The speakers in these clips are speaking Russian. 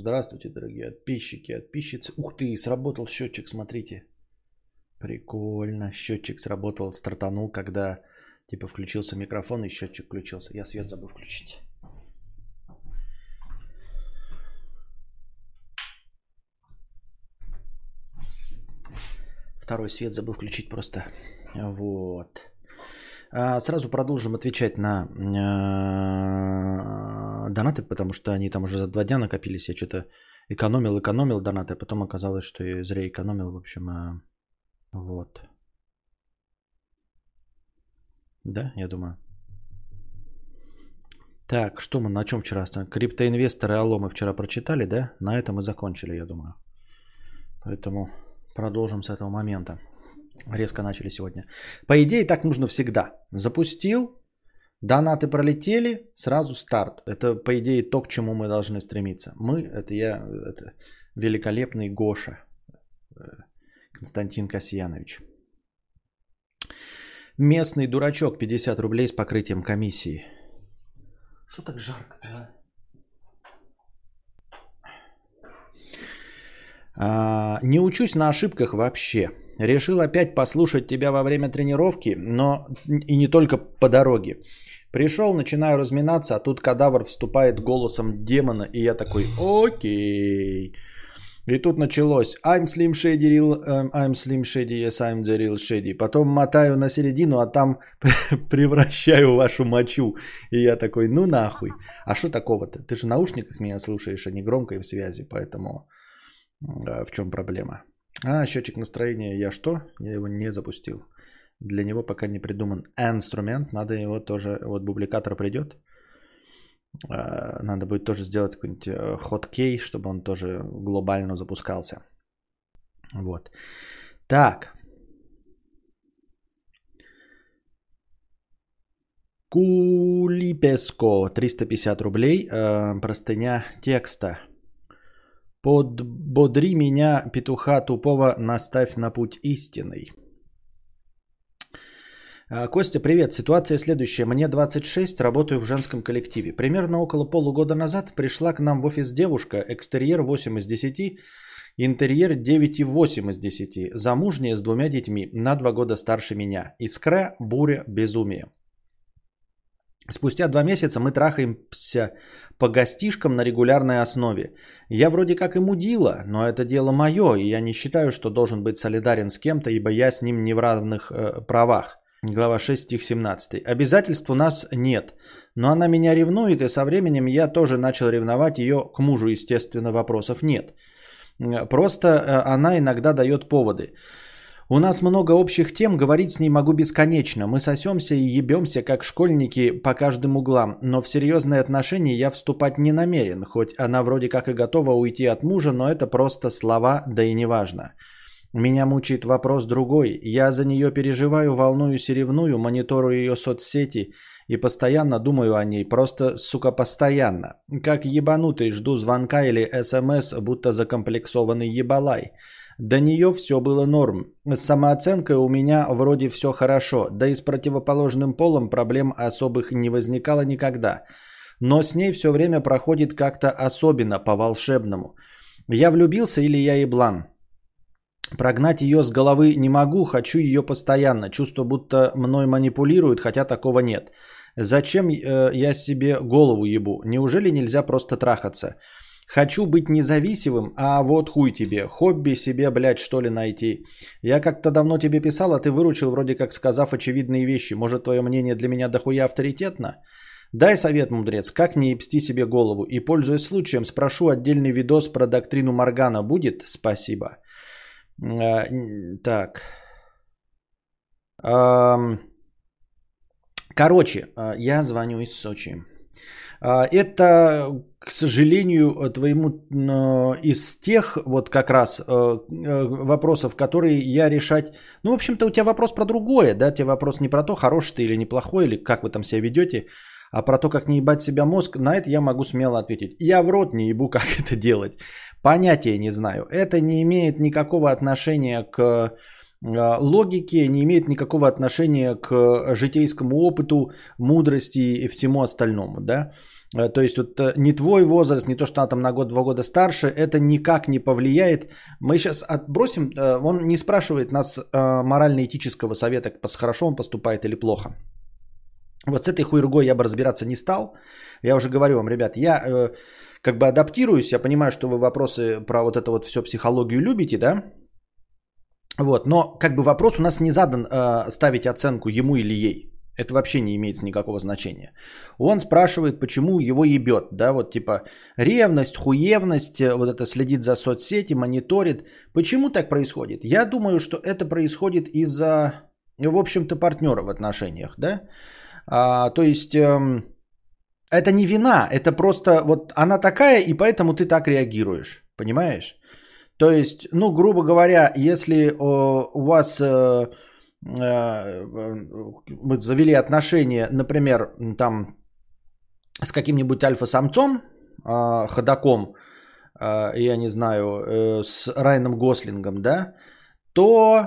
Здравствуйте, дорогие подписчики, подписчицы. Ух ты, сработал счетчик, смотрите. Прикольно, счетчик сработал, стартанул, когда типа включился микрофон и счетчик включился. Я свет забыл включить. Второй свет забыл включить просто. Вот. А, сразу продолжим отвечать на а, донаты, потому что они там уже за два дня накопились. Я что-то экономил, экономил донаты, а потом оказалось, что я зря экономил. В общем, а, вот. Да, я думаю. Так, что мы на чем вчера остановились? Криптоинвесторы Алло мы вчера прочитали, да? На этом мы закончили, я думаю. Поэтому продолжим с этого момента. Резко начали сегодня. По идее, так нужно всегда. Запустил, донаты пролетели, сразу старт. Это, по идее, то, к чему мы должны стремиться. Мы, это я, это великолепный Гоша, э, Константин Касьянович. Местный дурачок, 50 рублей с покрытием комиссии. Что так жарко а? а? Не учусь на ошибках вообще. Решил опять послушать тебя во время тренировки, но и не только по дороге. Пришел, начинаю разминаться, а тут кадавр вступает голосом демона, и я такой, окей. И тут началось I'm Slim Shady, real, um, I'm Slim Shady, yes, I'm the real Shady. Потом мотаю на середину, а там превращаю вашу мочу. И я такой, ну нахуй. А что такого-то? Ты же в наушниках меня слушаешь, а не громко и в связи, поэтому э, в чем проблема? А, счетчик настроения я что? Я его не запустил. Для него пока не придуман инструмент. Надо его тоже... Вот публикатор придет. А, надо будет тоже сделать какой-нибудь э, хоткей, чтобы он тоже глобально запускался. Вот. Так. Кулипеско, 350 рублей. Э, простыня текста. Подбодри меня, петуха тупого, наставь на путь истинный. А, Костя, привет. Ситуация следующая. Мне 26, работаю в женском коллективе. Примерно около полугода назад пришла к нам в офис девушка, экстерьер 8 из 10, интерьер 9,8 из 10, замужняя с двумя детьми, на два года старше меня. Искра, буря, безумие. Спустя два месяца мы трахаемся по гостишкам на регулярной основе. Я вроде как и мудила, но это дело мое, и я не считаю, что должен быть солидарен с кем-то, ибо я с ним не в равных э, правах. Глава 6, стих 17. Обязательств у нас нет, но она меня ревнует, и со временем я тоже начал ревновать ее к мужу, естественно, вопросов нет. Просто э, она иногда дает поводы. У нас много общих тем, говорить с ней могу бесконечно. Мы сосемся и ебемся, как школьники, по каждым углам. Но в серьезные отношения я вступать не намерен. Хоть она вроде как и готова уйти от мужа, но это просто слова, да и не важно. Меня мучает вопрос другой. Я за нее переживаю, волнуюсь и ревную, ее соцсети и постоянно думаю о ней. Просто, сука, постоянно. Как ебанутый жду звонка или смс, будто закомплексованный ебалай. До нее все было норм. С самооценкой у меня вроде все хорошо, да и с противоположным полом проблем особых не возникало никогда. Но с ней все время проходит как-то особенно, по-волшебному. Я влюбился или я еблан? Прогнать ее с головы не могу, хочу ее постоянно. Чувство, будто мной манипулируют, хотя такого нет. Зачем э, я себе голову ебу? Неужели нельзя просто трахаться? Хочу быть независимым, а вот хуй тебе. Хобби себе, блядь, что ли найти. Я как-то давно тебе писал, а ты выручил, вроде как сказав очевидные вещи. Может, твое мнение для меня дохуя авторитетно? Дай совет, мудрец, как не ебсти себе голову. И, пользуясь случаем, спрошу отдельный видос про доктрину Моргана. Будет? Спасибо. А, так. Короче, а, я звоню из Сочи. А, это, к сожалению, твоему из тех вот как раз э, э, вопросов, которые я решать... Ну, в общем-то, у тебя вопрос про другое, да? У тебя вопрос не про то, хороший ты или неплохой, или как вы там себя ведете, а про то, как не ебать себя мозг. На это я могу смело ответить. Я в рот не ебу, как это делать. Понятия не знаю. Это не имеет никакого отношения к а, логики, не имеет никакого отношения к житейскому опыту, мудрости и всему остальному. Да? Э, то есть вот э, не твой возраст, не то, что она там на год-два года старше, это никак не повлияет. Мы сейчас отбросим, э, он не спрашивает нас морально-этического совета, хорошо он поступает или плохо. Вот с этой хуйргой я бы разбираться не стал. Я уже говорю вам, ребят, я как бы адаптируюсь, я понимаю, что вы вопросы про вот это вот все психологию любите, да? Вот, но как бы вопрос у нас не задан э, ставить оценку ему или ей. Это вообще не имеет никакого значения. Он спрашивает, почему его ебет, да, вот типа ревность, хуевность, э, вот это следит за соцсети, мониторит. Почему так происходит? Я думаю, что это происходит из-за, в общем-то, партнера в отношениях, да. А, то есть эм, это не вина, это просто вот она такая, и поэтому ты так реагируешь, понимаешь? То есть, ну, грубо говоря, если о, у вас э, э, вы завели отношения, например, там с каким-нибудь альфа-самцом, э, ходаком, э, я не знаю, э, с Райаном Гослингом, да, то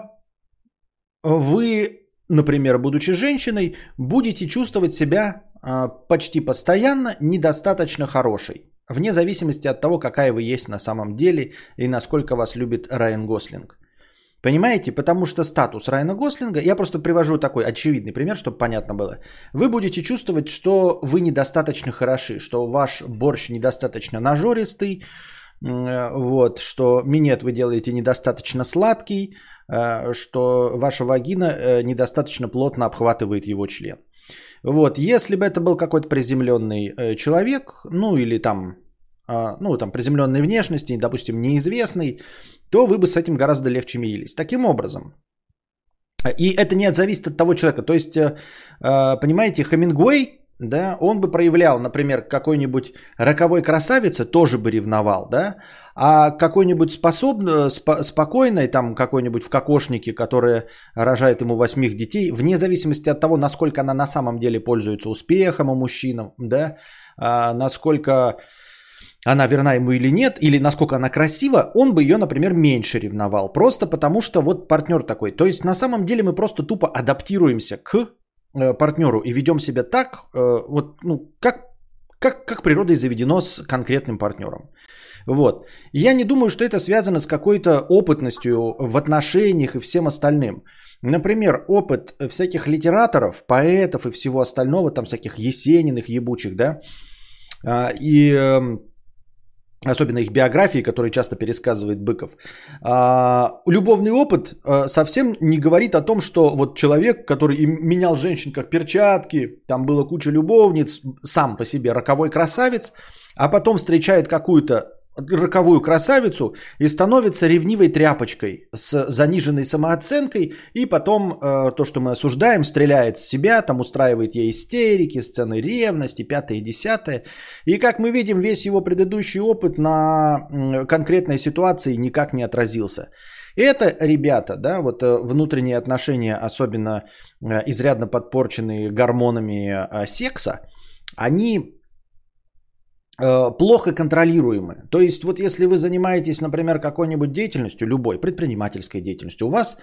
вы, например, будучи женщиной, будете чувствовать себя э, почти постоянно недостаточно хорошей. Вне зависимости от того, какая вы есть на самом деле и насколько вас любит Райан Гослинг. Понимаете? Потому что статус Райана Гослинга, я просто привожу такой очевидный пример, чтобы понятно было. Вы будете чувствовать, что вы недостаточно хороши, что ваш борщ недостаточно нажористый, вот, что минет вы делаете недостаточно сладкий, э, что ваша вагина э, недостаточно плотно обхватывает его член. Вот, если бы это был какой-то приземленный э, человек, ну или там, э, ну там приземленной внешности, допустим, неизвестный, то вы бы с этим гораздо легче мирились. Таким образом, и это не зависит от того человека. То есть, э, э понимаете, Хемингуэй, да, он бы проявлял, например, какой-нибудь роковой красавице, тоже бы ревновал, да, а какой-нибудь способный, спо, спокойной, там какой-нибудь в кокошнике, которая рожает ему восьмих детей, вне зависимости от того, насколько она на самом деле пользуется успехом у мужчинам, да, а, насколько она верна ему или нет, или насколько она красива, он бы ее, например, меньше ревновал. Просто потому что вот партнер такой. То есть на самом деле мы просто тупо адаптируемся к э, партнеру и ведем себя так, э, вот, ну, как, как, как природой заведено с конкретным партнером. Вот. Я не думаю, что это связано с какой-то опытностью в отношениях и всем остальным. Например, опыт всяких литераторов, поэтов и всего остального, там всяких Есениных, ебучих, да, а, и эм, особенно их биографии, которые часто пересказывает Быков. А, любовный опыт а, совсем не говорит о том, что вот человек, который менял женщин как перчатки, там было куча любовниц, сам по себе роковой красавец, а потом встречает какую-то роковую красавицу и становится ревнивой тряпочкой с заниженной самооценкой, и потом э, то, что мы осуждаем, стреляет с себя, там устраивает ей истерики, сцены ревности, пятое и десятое. И как мы видим, весь его предыдущий опыт на конкретной ситуации никак не отразился. Это, ребята, да, вот э, внутренние отношения, особенно э, изрядно подпорченные гормонами э, секса, они плохо контролируемы. То есть вот если вы занимаетесь, например, какой-нибудь деятельностью, любой, предпринимательской деятельностью, у вас,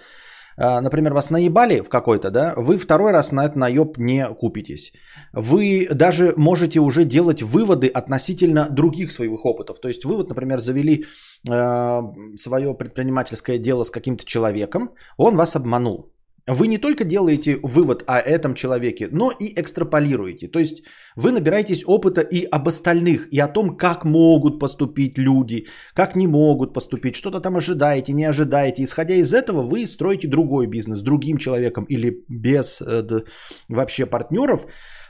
э, например, вас наебали в какой-то, да, вы второй раз на этот наеб не купитесь. Вы даже можете уже делать выводы относительно других своих опытов. То есть вы вот, например, завели э, свое предпринимательское дело с каким-то человеком, он вас обманул. Вы не только делаете вывод о этом человеке, но и экстраполируете. То есть вы набираетесь опыта и об остальных, и о том, как могут поступить люди, как не могут поступить, что-то там ожидаете, не ожидаете. Исходя из этого, вы строите другой бизнес, другим человеком или без э, вообще партнеров.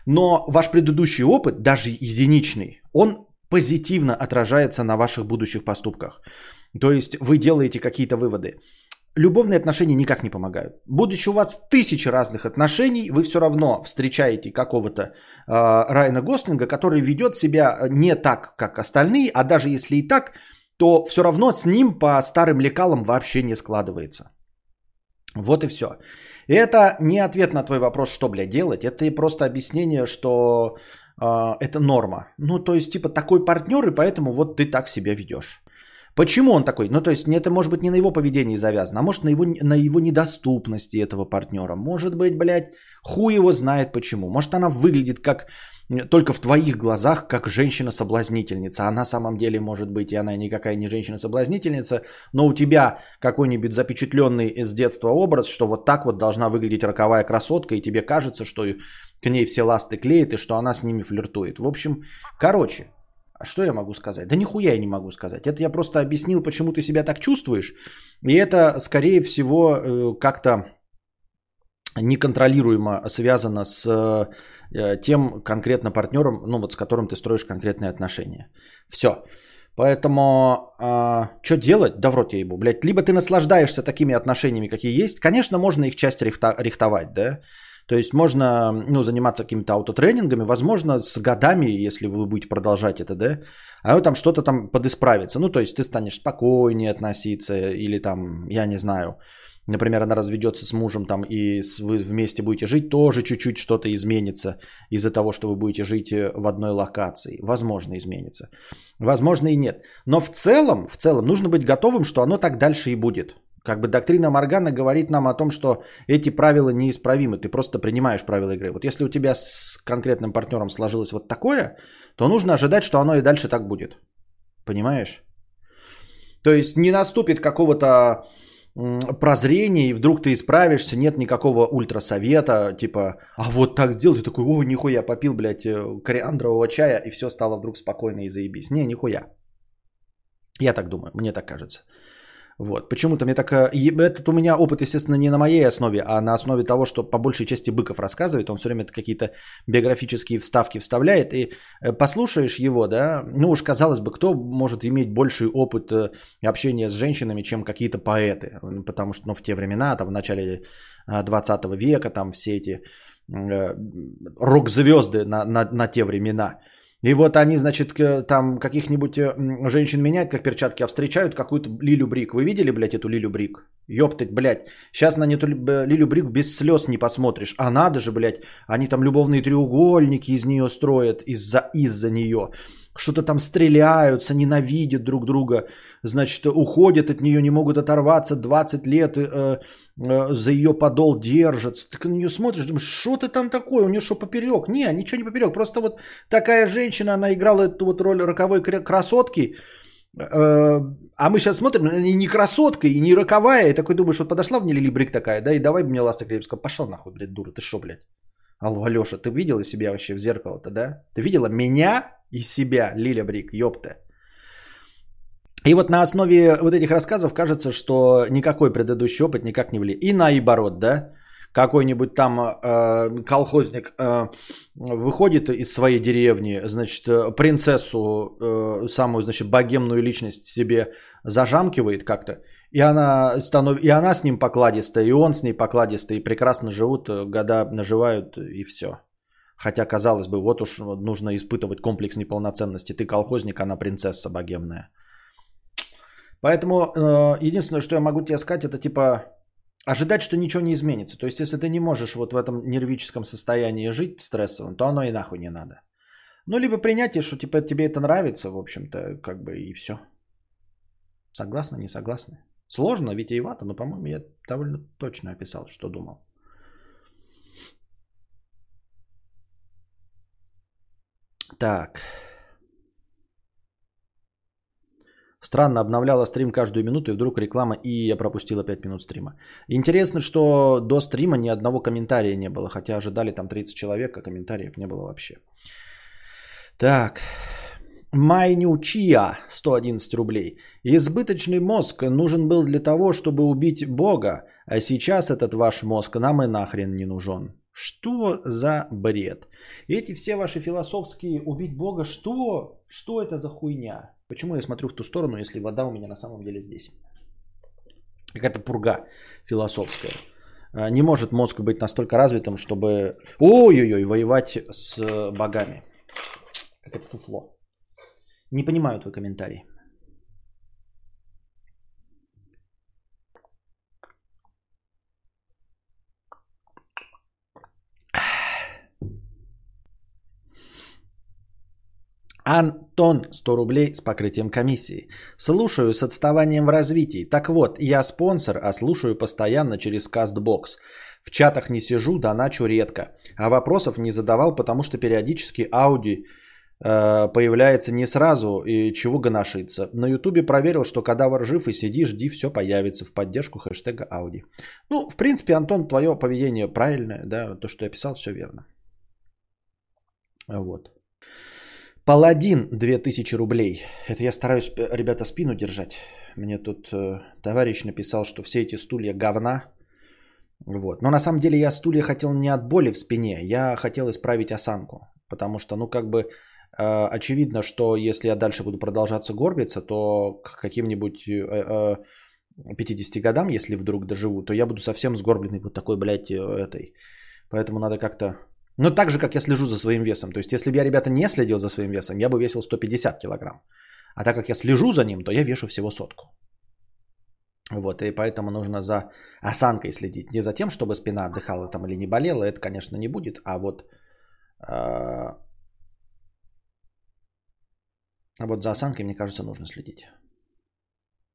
Но ваш предыдущий опыт, даже единичный, он позитивно отражается на ваших будущих поступках. То есть вы делаете какие-то выводы любовные отношения никак не помогают. Будучи у вас тысячи разных отношений, вы все равно встречаете какого-то э, Райана Гослинга, который ведет себя не так, как остальные, а даже если и так, то все равно с ним по старым лекалам вообще не складывается. Вот и все. Это не ответ на твой вопрос, что, блядь, делать. Это просто объяснение, что э, это норма. Ну, то есть, типа, такой партнер, и поэтому вот ты так себя ведешь. Почему он такой? Ну, то есть, это может быть не на его поведении завязано, а может на его, на его недоступности этого партнера. Может быть, блядь, хуй его знает почему. Может, она выглядит как только в твоих глазах как женщина-соблазнительница. А на самом деле, может быть, и она никакая не женщина-соблазнительница, но у тебя какой-нибудь запечатленный из детства образ, что вот так вот должна выглядеть роковая красотка, и тебе кажется, что к ней все ласты клеят, и что она с ними флиртует. В общем, короче, а что я могу сказать? Да нихуя я не могу сказать. Это я просто объяснил, почему ты себя так чувствуешь. И это, скорее всего, э, как-то неконтролируемо связано с э, тем конкретно партнером, ну вот с которым ты строишь конкретные отношения. Все. Поэтому а, что делать? Да в рот ебу, блядь. Либо ты наслаждаешься такими отношениями, какие есть. Конечно, можно их часть рихтовать, да. То есть можно ну, заниматься какими-то аутотренингами, возможно, с годами, если вы будете продолжать это, да, а там что-то там подисправится. Ну, то есть ты станешь спокойнее относиться или там, я не знаю, например, она разведется с мужем там и вы вместе будете жить, тоже чуть-чуть что-то изменится из-за того, что вы будете жить э, в одной локации. Возможно, изменится. Возможно и нет. Но в целом, в целом нужно быть готовым, что оно так дальше и будет. Как бы доктрина Моргана говорит нам о том, что эти правила неисправимы. Ты просто принимаешь правила игры. Вот если у тебя с конкретным партнером сложилось вот такое, то нужно ожидать, что оно и дальше так будет. Понимаешь? То есть не наступит какого-то прозрения, и вдруг ты исправишься, нет никакого ультрасовета, типа, а вот так сделал, ты такой, о, нихуя, попил, блядь, э, кориандрового чая, и все стало вдруг спокойно и заебись. Не, нихуя. Я так думаю, мне так кажется. Вот. Почему-то мне так... Э, этот у меня опыт, естественно, не на моей основе, а на основе того, что по большей части Быков рассказывает. Он все время какие-то биографические вставки вставляет. И э, послушаешь его, да, ну уж казалось бы, кто может иметь больший опыт э, общения с женщинами, чем какие-то поэты. Потому что ну, в те времена, там в начале 20 века, там все эти рок-звезды на, на, на те времена – и вот они, значит, там каких-нибудь э, женщин меняют, как перчатки, а встречают какую-то Лилю Брик. Вы видели, блядь, эту Лилю Брик? Ёптать, блядь. Сейчас на эту Лилю Брик без слез не посмотришь. А надо же, блядь, они там любовные треугольники из нее строят из-за из нее что-то там стреляются, ненавидят друг друга, значит, уходят от нее, не могут оторваться, 20 лет э, э, за ее подол держатся. Ты на нее смотришь, думаешь, что ты там такое, у нее что поперек? Не, ничего не поперек, просто вот такая женщина, она играла эту вот роль роковой красотки, э, а мы сейчас смотрим, она не красотка и не роковая, и такой думаешь, вот подошла мне Лили Брик такая, да, и давай мне Ласта Крепского, пошел нахуй, блядь, дура, ты что, блядь? Алло, Алеша, ты видела себя вообще в зеркало-то, да? Ты видела меня и себя, Лиля Брик, ёпта. И вот на основе вот этих рассказов кажется, что никакой предыдущий опыт никак не влияет. И наоборот, да? Какой-нибудь там э, колхозник э, выходит из своей деревни, значит, принцессу, э, самую, значит, богемную личность себе зажамкивает как-то, и она, станов... и она с ним покладистая, и он с ней покладистый, и прекрасно живут, э, года наживают, и все. Хотя, казалось бы, вот уж нужно испытывать комплекс неполноценности. Ты колхозник, она принцесса богемная. Поэтому э, единственное, что я могу тебе сказать, это типа ожидать, что ничего не изменится. То есть, если ты не можешь вот в этом нервическом состоянии жить стрессовым, то оно и нахуй не надо. Ну, либо принятие, что типа тебе это нравится, в общем-то, как бы и все. Согласны, не согласны? Сложно, витиевато, но, по-моему, я довольно точно описал, что думал. Так. Странно, обновляла стрим каждую минуту, и вдруг реклама, и я пропустила 5 минут стрима. Интересно, что до стрима ни одного комментария не было, хотя ожидали там 30 человек, а комментариев не было вообще. Так. Майнючия, 111 рублей. Избыточный мозг нужен был для того, чтобы убить Бога, а сейчас этот ваш мозг нам и нахрен не нужен. Что за бред? Эти все ваши философские убить Бога, что? Что это за хуйня? Почему я смотрю в ту сторону, если вода у меня на самом деле здесь? Какая-то пурга философская. А, не может мозг быть настолько развитым, чтобы ой-ой-ой, воевать с богами. Как это фуфло. Не понимаю твой комментарий. Антон, 100 рублей с покрытием комиссии. Слушаю с отставанием в развитии. Так вот, я спонсор, а слушаю постоянно через CastBox. В чатах не сижу, доначу редко. А вопросов не задавал, потому что периодически ауди появляется не сразу и чего гоношиться. На ютубе проверил, что когда жив и сиди, жди, все появится в поддержку хэштега ауди. Ну, в принципе, Антон, твое поведение правильное, да, то, что я писал, все верно. Вот. Паладин 2000 рублей. Это я стараюсь, ребята, спину держать. Мне тут э, товарищ написал, что все эти стулья говна. Вот. Но на самом деле я стулья хотел не от боли в спине, я хотел исправить осанку. Потому что, ну, как бы э, очевидно, что если я дальше буду продолжаться горбиться, то к каким-нибудь э, э, 50 годам, если вдруг доживу, то я буду совсем сгорбленный вот такой, блядь, э, этой. Поэтому надо как-то ну, так же, как я слежу за своим весом. То есть, если бы я, ребята, не следил за своим весом, я бы весил 150 килограмм. А так как я слежу за ним, то я вешу всего сотку. Вот, и поэтому нужно за осанкой следить. Не за тем, чтобы спина отдыхала там или не болела, это, конечно, не будет. А вот, э, а вот за осанкой, мне кажется, нужно следить.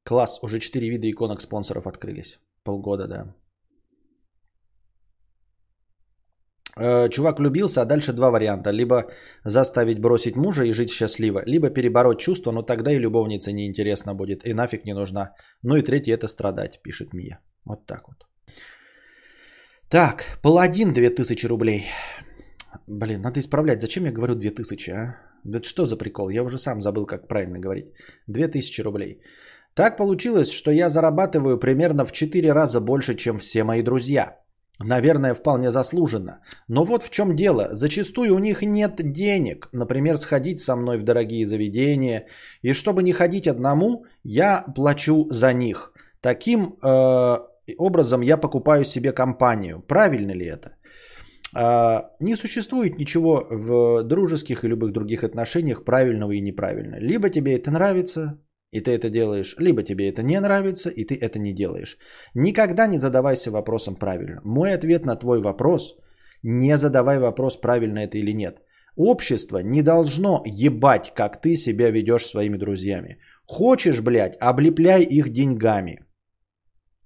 Класс, уже 4 вида иконок спонсоров открылись. Полгода, да. Э, чувак влюбился, а дальше два варианта. Либо заставить бросить мужа и жить счастливо, либо перебороть чувства, но тогда и любовница неинтересна будет, и нафиг не нужна. Ну и третий это страдать, пишет Мия. Вот так вот. Так, паладин 2000 рублей. Блин, надо исправлять. Зачем я говорю 2000, а? Да что за прикол? Я уже сам забыл, как правильно говорить. 2000 рублей. Так получилось, что я зарабатываю примерно в 4 раза больше, чем все мои друзья. Наверное, вполне заслуженно. Но вот в чем дело. Зачастую у них нет денег, например, сходить со мной в дорогие заведения. И чтобы не ходить одному, я плачу за них. Таким э, образом я покупаю себе компанию. Правильно ли это? Э, не существует ничего в дружеских и любых других отношениях правильного и неправильного. Либо тебе это нравится, и ты это делаешь, либо тебе это не нравится, и ты это не делаешь. Никогда не задавайся вопросом правильно. Мой ответ на твой вопрос – не задавай вопрос, правильно это или нет. Общество не должно ебать, как ты себя ведешь своими друзьями. Хочешь, блядь, облепляй их деньгами.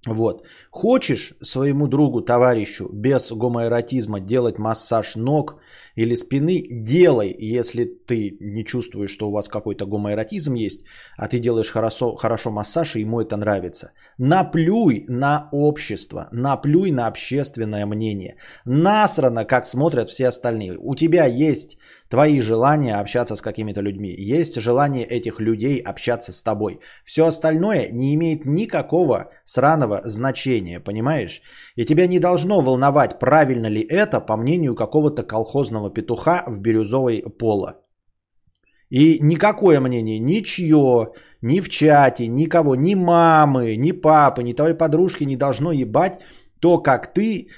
Вот. Хочешь своему другу, товарищу без гомоэротизма делать массаж ног или спины, делай, если ты не чувствуешь, что у вас какой-то гомоэротизм есть, а ты делаешь хорошо, хорошо массаж, и ему это нравится. Наплюй на общество, наплюй на общественное мнение. Насрано, как смотрят все остальные. У тебя есть твои желания общаться с какими-то людьми, есть желание этих людей общаться с тобой. Все остальное не имеет никакого сраного значения, понимаешь? И тебя не должно волновать, правильно ли это, по мнению какого-то колхозного петуха в бирюзовой поло. И никакое мнение, ничье, ни в чате, никого, ни мамы, ни папы, ни твоей подружки не должно ебать то, как ты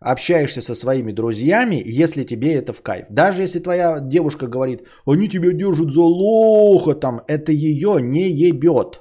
общаешься со своими друзьями, если тебе это в кайф. Даже если твоя девушка говорит, они тебя держат за лоха, там, это ее не ебет.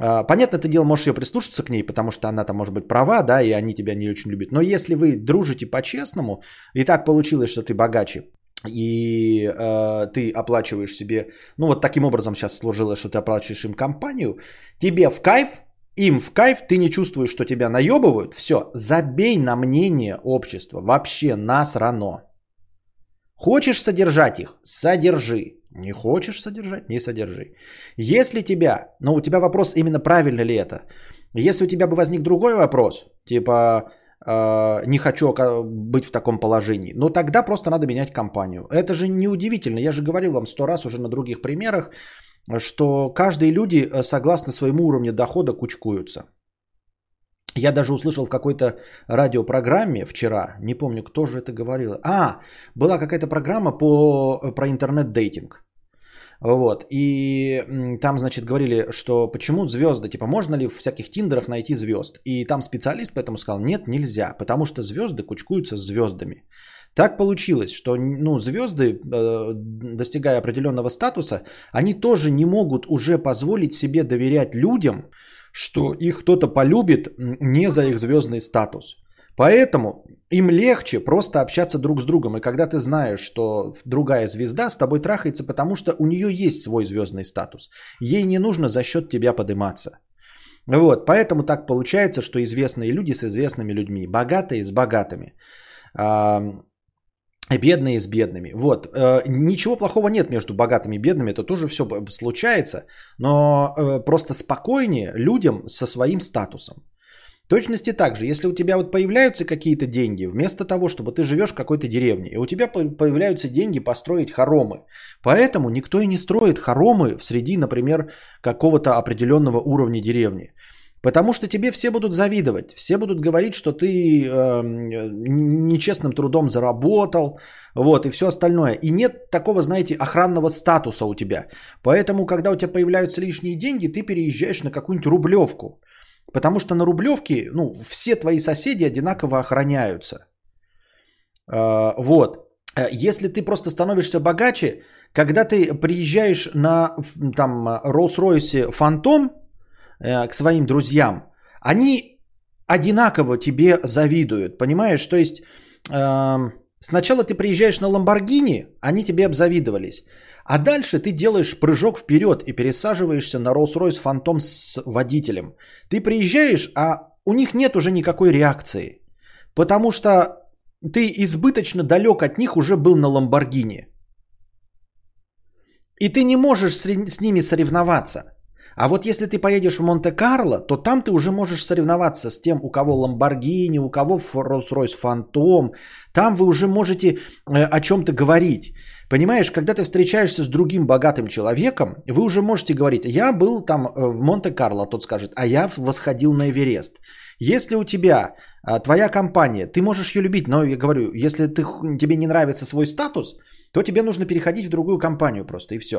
А, понятно, это дело, можешь ее прислушаться к ней, потому что она там может быть права, да, и они тебя не очень любят. Но если вы дружите по-честному, и так получилось, что ты богаче, и э, ты оплачиваешь себе, ну вот таким образом сейчас сложилось, что ты оплачиваешь им компанию, тебе в кайф, им в кайф, ты не чувствуешь, что тебя наебывают, все, забей на мнение общества, вообще насрано. Хочешь содержать их? Содержи. Не хочешь содержать? Не содержи. Если тебя, ну у тебя вопрос именно правильно ли это? Если у тебя бы возник другой вопрос, типа э, не хочу быть в таком положении, ну тогда просто надо менять компанию. Это же неудивительно, я же говорил вам сто раз уже на других примерах, что каждые люди э, согласно своему уровню дохода кучкуются. Я даже услышал в какой-то радиопрограмме вчера, не помню, кто же это говорил. А, была какая-то программа по, э, про интернет-дейтинг. Вот. И там, значит, говорили, что почему звезды, типа, можно ли в всяких тиндерах найти звезд? И там специалист поэтому сказал, нет, нельзя, потому что звезды кучкуются с звездами. Так получилось, что ну, звезды, э, достигая определенного статуса, они тоже не могут уже позволить себе доверять людям, что их кто-то полюбит не за их звездный статус. Поэтому им легче просто общаться друг с другом. И когда ты знаешь, что другая звезда с тобой трахается, потому что у нее есть свой звездный статус. Ей не нужно за счет тебя подниматься. Вот, поэтому так получается, что известные люди с известными людьми, богатые с богатыми, бедные с бедными. Вот, э, ничего плохого нет между богатыми и бедными, это тоже все случается, но э, просто спокойнее людям со своим статусом. Точности так же, если у тебя вот появляются какие-то деньги, вместо того, чтобы ты живешь в какой-то деревне, и у тебя появляются деньги построить хоромы. Поэтому никто и не строит хоромы в среди, например, какого-то определенного уровня деревни. Потому что тебе все будут завидовать, все будут говорить, что ты э, нечестным трудом заработал, вот, и все остальное. И нет такого, знаете, охранного статуса у тебя. Поэтому, когда у тебя появляются лишние деньги, ты переезжаешь на какую-нибудь рублевку. Потому что на Рублевке, ну, все твои соседи одинаково охраняются. Э, вот. Э, если ты просто становишься богаче, когда ты приезжаешь на там Rolls-Royce Phantom э, к своим друзьям, они одинаково тебе завидуют, понимаешь? То есть э, сначала ты приезжаешь на Ламборгини, они тебе обзавидовались. А дальше ты делаешь прыжок вперед и пересаживаешься на Rolls-Royce Phantom с водителем. Ты приезжаешь, а у них нет уже никакой реакции. Потому что ты избыточно далек от них уже был на Ламборгини. И ты не можешь с ними соревноваться. А вот если ты поедешь в Монте-Карло, то там ты уже можешь соревноваться с тем, у кого Ламборгини, у кого Rolls-Royce Phantom. Там вы уже можете э, о чем-то говорить. Понимаешь, когда ты встречаешься с другим богатым человеком, вы уже можете говорить, я был там э, в Монте-Карло, тот скажет, а я восходил на Эверест. Если у тебя а, твоя компания, ты можешь ее любить, но я говорю, если ты, тебе не нравится свой статус, то тебе нужно переходить в другую компанию просто и все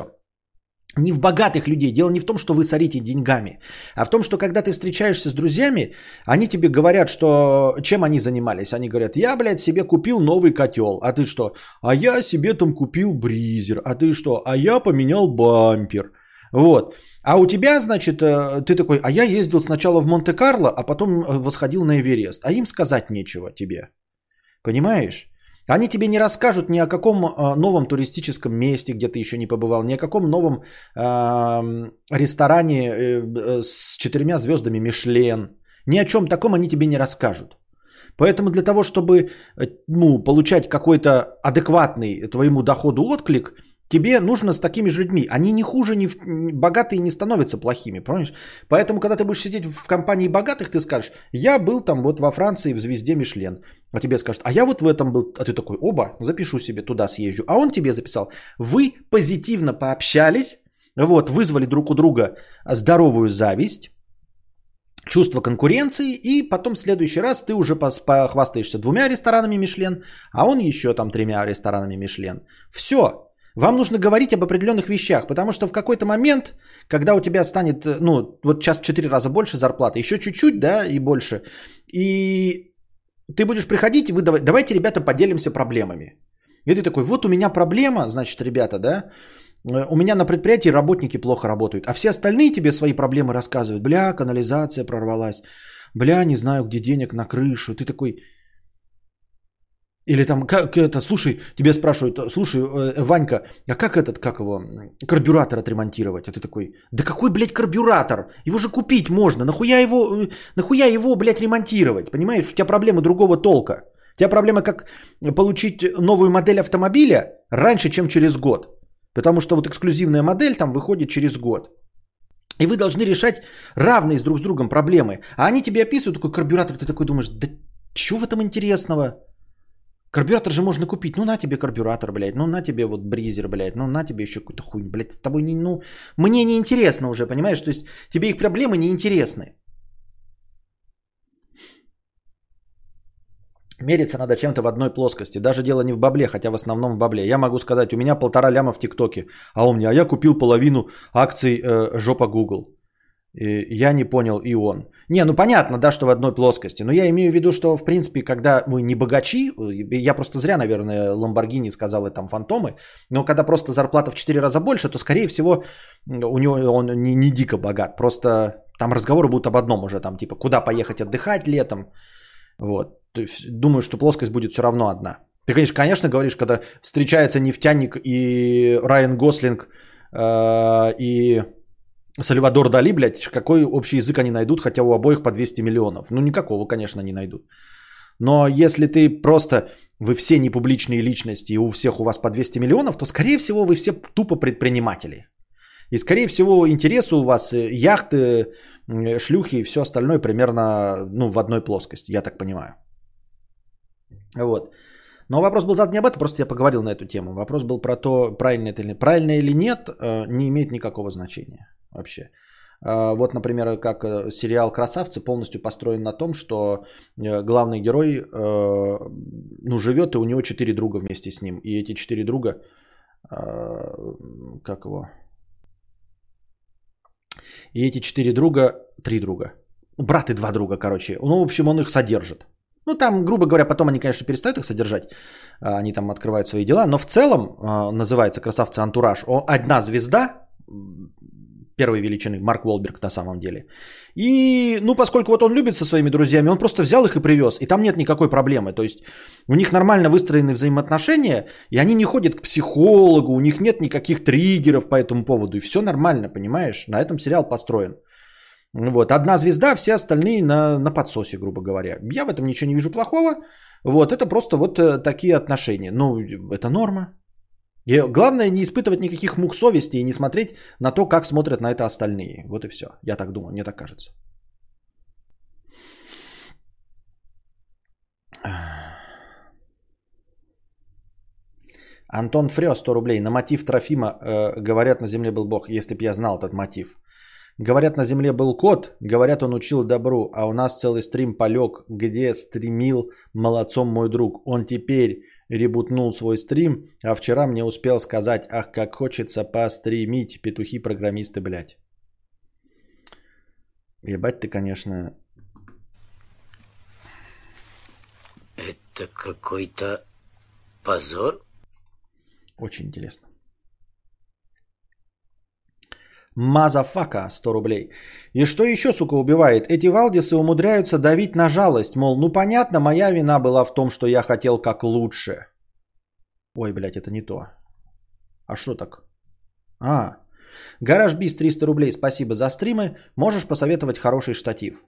не в богатых людей. Дело не в том, что вы сорите деньгами, а в том, что когда ты встречаешься с друзьями, они тебе говорят, что чем они занимались. Они говорят, я, блядь, себе купил новый котел. А ты что? А я себе там купил бризер. А ты что? А я поменял бампер. Вот. А у тебя, значит, э, ты такой, а я ездил сначала в Монте-Карло, а потом э, восходил на Эверест. А им сказать нечего тебе. Понимаешь? Они тебе не расскажут ни о каком э, новом туристическом месте, где ты еще не побывал, ни о каком новом э, ресторане э, с четырьмя звездами Мишлен. Ни о чем таком они тебе не расскажут. Поэтому для того, чтобы ну, получать какой-то адекватный твоему доходу отклик – Тебе нужно с такими же людьми. Они не хуже, не в... богатые не становятся плохими, понимаешь? Поэтому, когда ты будешь сидеть в компании богатых, ты скажешь, я был там вот во Франции в звезде Мишлен. А тебе скажут, а я вот в этом был. А ты такой, оба, запишу себе, туда съезжу. А он тебе записал. Вы позитивно пообщались, вот, вызвали друг у друга здоровую зависть, чувство конкуренции, и потом в следующий раз ты уже похвастаешься двумя ресторанами Мишлен, а он еще там тремя ресторанами Мишлен. Все, вам нужно говорить об определенных вещах, потому что в какой-то момент, когда у тебя станет, э, ну, вот сейчас в 4 раза больше зарплаты, еще чуть-чуть, да, и больше, и ты будешь приходить и вы давай, давайте, ребята, поделимся проблемами. И ты такой, вот у меня проблема, значит, ребята, да, э, у меня на предприятии работники плохо работают, а все остальные тебе свои проблемы рассказывают. Бля, канализация прорвалась, бля, не знаю, где денег на крышу. Ты такой, или там, как это, слушай, тебе спрашивают, слушай, э, Ванька, а как этот, как его, карбюратор отремонтировать? А ты такой, да какой, блядь, карбюратор? Его же купить можно, нахуя его, э, нахуя его, блядь, ремонтировать? Понимаешь, у тебя проблемы другого толка. У тебя проблема, как получить новую модель автомобиля раньше, чем через год. Потому что вот эксклюзивная модель там выходит через год. И вы должны решать равные с друг с другом проблемы. А они тебе описывают такой карбюратор, ты такой думаешь, да что в этом интересного? Карбюратор же можно купить. Ну на тебе карбюратор, блядь. Ну на тебе вот бризер, блядь. Ну на тебе еще какую-то хуйню, блядь. С тобой не, ну... Мне не интересно уже, понимаешь? То есть тебе их проблемы не интересны. Мериться надо чем-то в одной плоскости. Даже дело не в бабле, хотя в основном в бабле. Я могу сказать, у меня полтора ляма в ТикТоке. А у меня, а я купил половину акций э, жопа Google. И я не понял и он. Не, ну понятно, да, что в одной плоскости. Но я имею в виду, что в принципе, когда вы не богачи, я просто зря, наверное, Ламборгини сказал и там фантомы, но когда просто зарплата в 4 раза больше, то скорее всего у него он не, не дико богат. Просто там разговоры будут об одном уже, там типа куда поехать отдыхать летом. Вот. Думаю, что плоскость будет все равно одна. Ты, конечно, конечно, говоришь, когда встречается нефтяник и Райан Гослинг э, и Сальвадор Дали, блядь, какой общий язык они найдут, хотя у обоих по 200 миллионов? Ну, никакого, конечно, не найдут. Но если ты просто, вы все не публичные личности, и у всех у вас по 200 миллионов, то, скорее всего, вы все тупо предприниматели. И, скорее всего, интересы у вас э, яхты, шлюхи и все остальное примерно ну, в одной плоскости, я так понимаю. Вот. Но вопрос был задан не об этом, просто я поговорил на эту тему. Вопрос был про то, правильно это или. Правильно или нет, э, не имеет никакого значения вообще. Э, вот, например, как э, сериал «Красавцы» полностью построен на том, что главный герой ну, живет, и у него четыре друга вместе с ним. И эти четыре друга, как его... И эти четыре друга, три друга, брат и два друга, короче. Ну, в общем, он их содержит. Ну, там, грубо говоря, потом они, конечно, перестают их содержать. А, они там открывают свои дела. Но в целом а, называется «Красавцы Антураж». Одна звезда, первой величины, Марк Уолберг на самом деле. И, ну, поскольку вот он любит со своими друзьями, он просто взял их и привез. И там нет никакой проблемы. То есть у них нормально выстроены взаимоотношения, и они не ходят к психологу, у них нет никаких триггеров по этому поводу. И все нормально, понимаешь? На этом сериал построен. Вот, одна звезда, все остальные на, на подсосе, грубо говоря. Я в этом ничего не вижу плохого. Вот, это просто вот э, такие отношения. Ну, это норма. И главное не испытывать никаких мук совести и не смотреть на то, как смотрят на это остальные. Вот и все. Я так думаю, мне так кажется. Антон Фрё, 100 рублей. На мотив Трофима э, говорят, на земле был Бог. Если б я знал этот мотив. Говорят, на земле был кот, говорят, он учил добру, а у нас целый стрим полег, где стримил молодцом мой друг. Он теперь ребутнул свой стрим, а вчера мне успел сказать, ах, как хочется постримить, петухи-программисты, блядь. Ебать ты, конечно... Это какой-то позор? Очень интересно. Мазафака 100 рублей. И что еще, сука, убивает? Эти валдисы умудряются давить на жалость. Мол, ну понятно, моя вина была в том, что я хотел как лучше. Ой, блядь, это не то. А что так? А, Гараж Биз 300 рублей. Спасибо за стримы. Можешь посоветовать хороший штатив?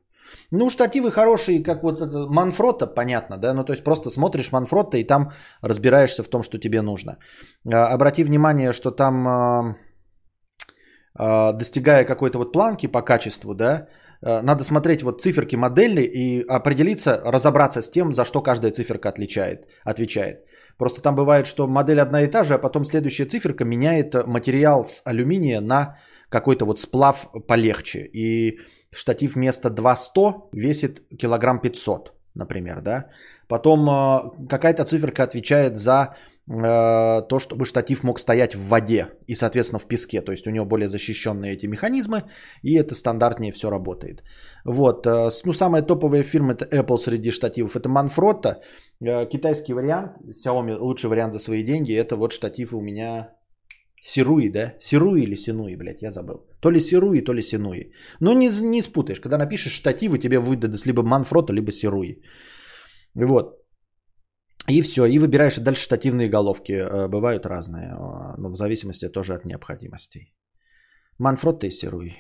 Ну, штативы хорошие, как вот это, Manfrotto, понятно, да? Ну, то есть просто смотришь Manfrotto и там разбираешься в том, что тебе нужно. А, обрати внимание, что там а, достигая какой-то вот планки по качеству, да, а, надо смотреть вот циферки модельные и определиться, разобраться с тем, за что каждая циферка отличает, отвечает. Просто там бывает, что модель одна и та же, а потом следующая циферка меняет материал с алюминия на какой-то вот сплав полегче. И штатив вместо 200 весит килограмм 500, например, да. Потом а, какая-то циферка отвечает за Э, то, чтобы штатив мог стоять в воде и, соответственно, в песке. То есть у него более защищенные эти механизмы, и это стандартнее все работает. Вот. Э, ну, самая топовая фирма это Apple среди штативов. Это Manfrotto. Э, китайский вариант, Xiaomi лучший вариант за свои деньги. Это вот штатив у меня Сируи, да? Сируи или Синуи, блядь, я забыл. То ли Сируи, то ли Синуи. Но не, не спутаешь. Когда напишешь штативы, тебе выдадут либо Manfrotto, либо Сируи. Вот. И все, и выбираешь дальше штативные головки. Э, бывают разные, э, но в зависимости тоже от необходимостей. Manfrotto и Sirui.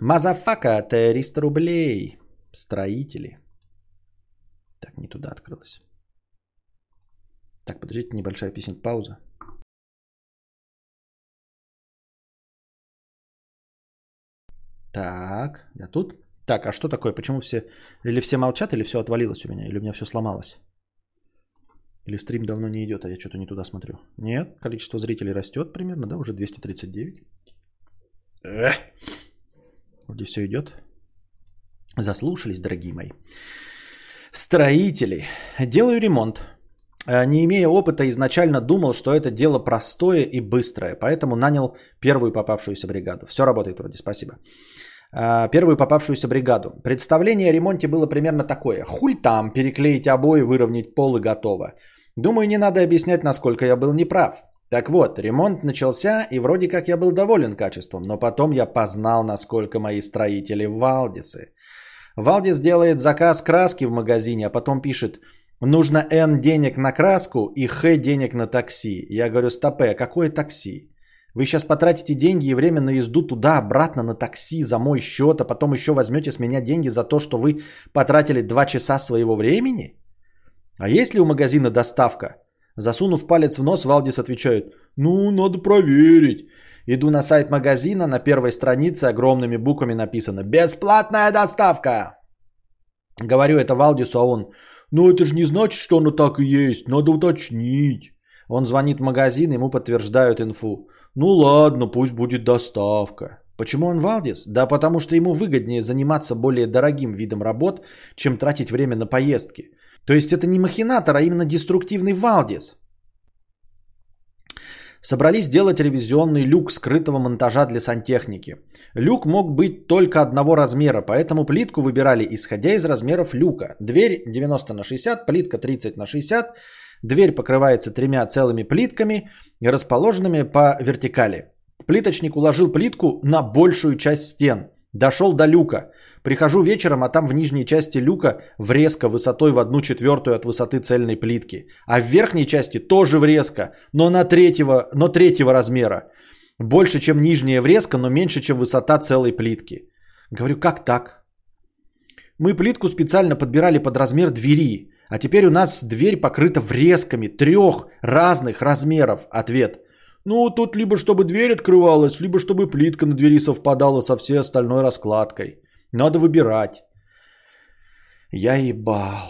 Мазафака, 300 рублей. Строители. Так, не туда открылось. Так, подождите, небольшая песен пауза. Так, я тут. Так, а что такое? Почему все... Или все молчат, или все отвалилось у меня, или у меня все сломалось? Или стрим давно не идет, а я что-то не туда смотрю. Нет, количество зрителей растет примерно, да, уже 239. Эх. Вроде все идет. Заслушались, дорогие мои. Строители. Делаю ремонт. Э, не имея опыта, изначально думал, что это дело простое и быстрое, поэтому нанял первую попавшуюся бригаду. Все работает вроде, спасибо. А, первую попавшуюся бригаду. Представление о ремонте было примерно такое. Хуль там, переклеить обои, выровнять пол и готово. Думаю, не надо объяснять, насколько я был неправ. Так вот, ремонт начался, и вроде как я был доволен качеством, но потом я познал, насколько мои строители Валдисы. Валдис делает заказ краски в магазине, а потом пишет, нужно N денег на краску и Х денег на такси. Я говорю, стопе, какое такси? Вы сейчас потратите деньги и время на езду туда-обратно на такси за мой счет, а потом еще возьмете с меня деньги за то, что вы потратили 2 часа своего времени? А есть ли у магазина доставка? Засунув палец в нос, Валдис отвечает, ну, надо проверить. Иду на сайт магазина, на первой странице огромными буквами написано «Бесплатная доставка». Говорю это Валдису, а он, ну это же не значит, что оно так и есть, надо уточнить. Он звонит в магазин, ему подтверждают инфу. Ну ладно, пусть будет доставка. Почему он Валдис? Да потому что ему выгоднее заниматься более дорогим видом работ, чем тратить время на поездки. То есть это не махинатор, а именно деструктивный Валдис. Собрались делать ревизионный люк скрытого монтажа для сантехники. Люк мог быть только одного размера, поэтому плитку выбирали исходя из размеров люка. Дверь 90 на 60, плитка 30 на 60. Дверь покрывается тремя целыми плитками, расположенными по вертикали. Плиточник уложил плитку на большую часть стен. Дошел до люка. Прихожу вечером, а там в нижней части люка врезка высотой в одну четвертую от высоты цельной плитки. А в верхней части тоже врезка, но на третьего, но третьего размера. Больше, чем нижняя врезка, но меньше, чем высота целой плитки. Говорю, как так? Мы плитку специально подбирали под размер двери, а теперь у нас дверь покрыта врезками трех разных размеров. Ответ. Ну, тут либо чтобы дверь открывалась, либо чтобы плитка на двери совпадала со всей остальной раскладкой. Надо выбирать. Я ебал.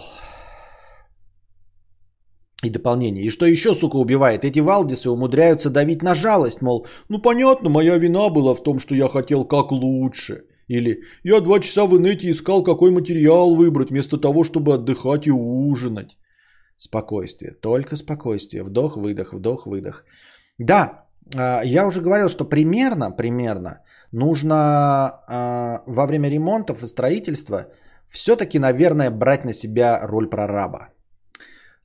И дополнение. И что еще, сука, убивает? Эти валдисы умудряются давить на жалость, мол, ну понятно, моя вина была в том, что я хотел как лучше. Или я два часа в инете искал, какой материал выбрать, вместо того, чтобы отдыхать и ужинать. Спокойствие, только спокойствие. Вдох, выдох, вдох, выдох. Да, а, я уже говорил, что примерно, примерно нужно э, во время ремонтов и строительства все-таки, наверное, брать на себя роль прораба.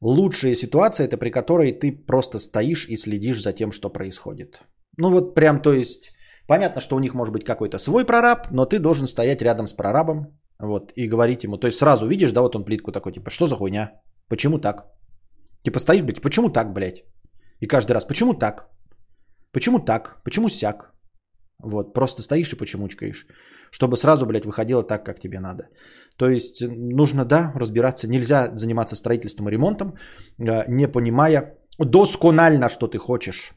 Лучшая ситуация это при которой ты просто стоишь и следишь за тем, что происходит. Ну вот прям, то есть, понятно, что у них может быть какой-то свой прораб, но ты должен стоять рядом с прорабом вот, и говорить ему. То есть сразу видишь, да, вот он плитку такой, типа, что за хуйня? Почему так? Типа стоишь, блядь, почему так, блядь? И каждый раз, почему так? Почему так? Почему сяк? Вот, просто стоишь и почемучкаешь, чтобы сразу, блядь, выходило так, как тебе надо. То есть нужно, да, разбираться. Нельзя заниматься строительством и ремонтом, э, не понимая досконально, что ты хочешь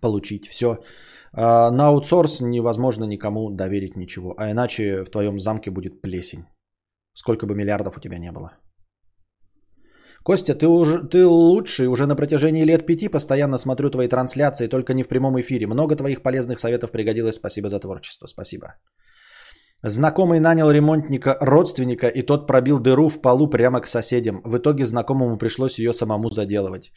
получить. Все. Э, на аутсорс невозможно никому доверить ничего, а иначе в твоем замке будет плесень. Сколько бы миллиардов у тебя не было. Костя, ты, уже, ты лучший, уже на протяжении лет пяти постоянно смотрю твои трансляции, только не в прямом эфире. Много твоих полезных советов пригодилось, спасибо за творчество, спасибо. Знакомый нанял ремонтника родственника, и тот пробил дыру в полу прямо к соседям. В итоге знакомому пришлось ее самому заделывать.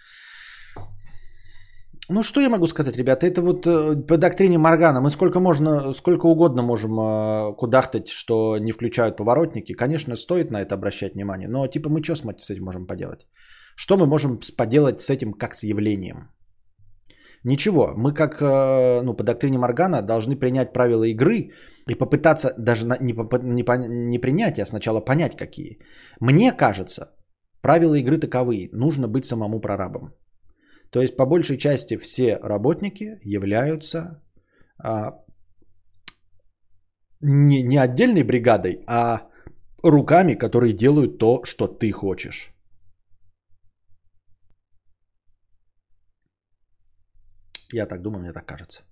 Ну, что я могу сказать, ребята? Это вот э, по доктрине Моргана. Мы сколько можно, сколько угодно можем э, кудахтать, что не включают поворотники. Конечно, стоит на это обращать внимание. Но типа мы что с этим можем поделать? Что мы можем поделать с этим как с явлением? Ничего. Мы как э, ну, по доктрине Моргана должны принять правила игры и попытаться даже не, не, не принять, а сначала понять какие. Мне кажется, правила игры таковы. Нужно быть самому прорабом. То есть по большей части все работники являются а, не, не отдельной бригадой, а руками, которые делают то, что ты хочешь. Я так думаю, мне так кажется.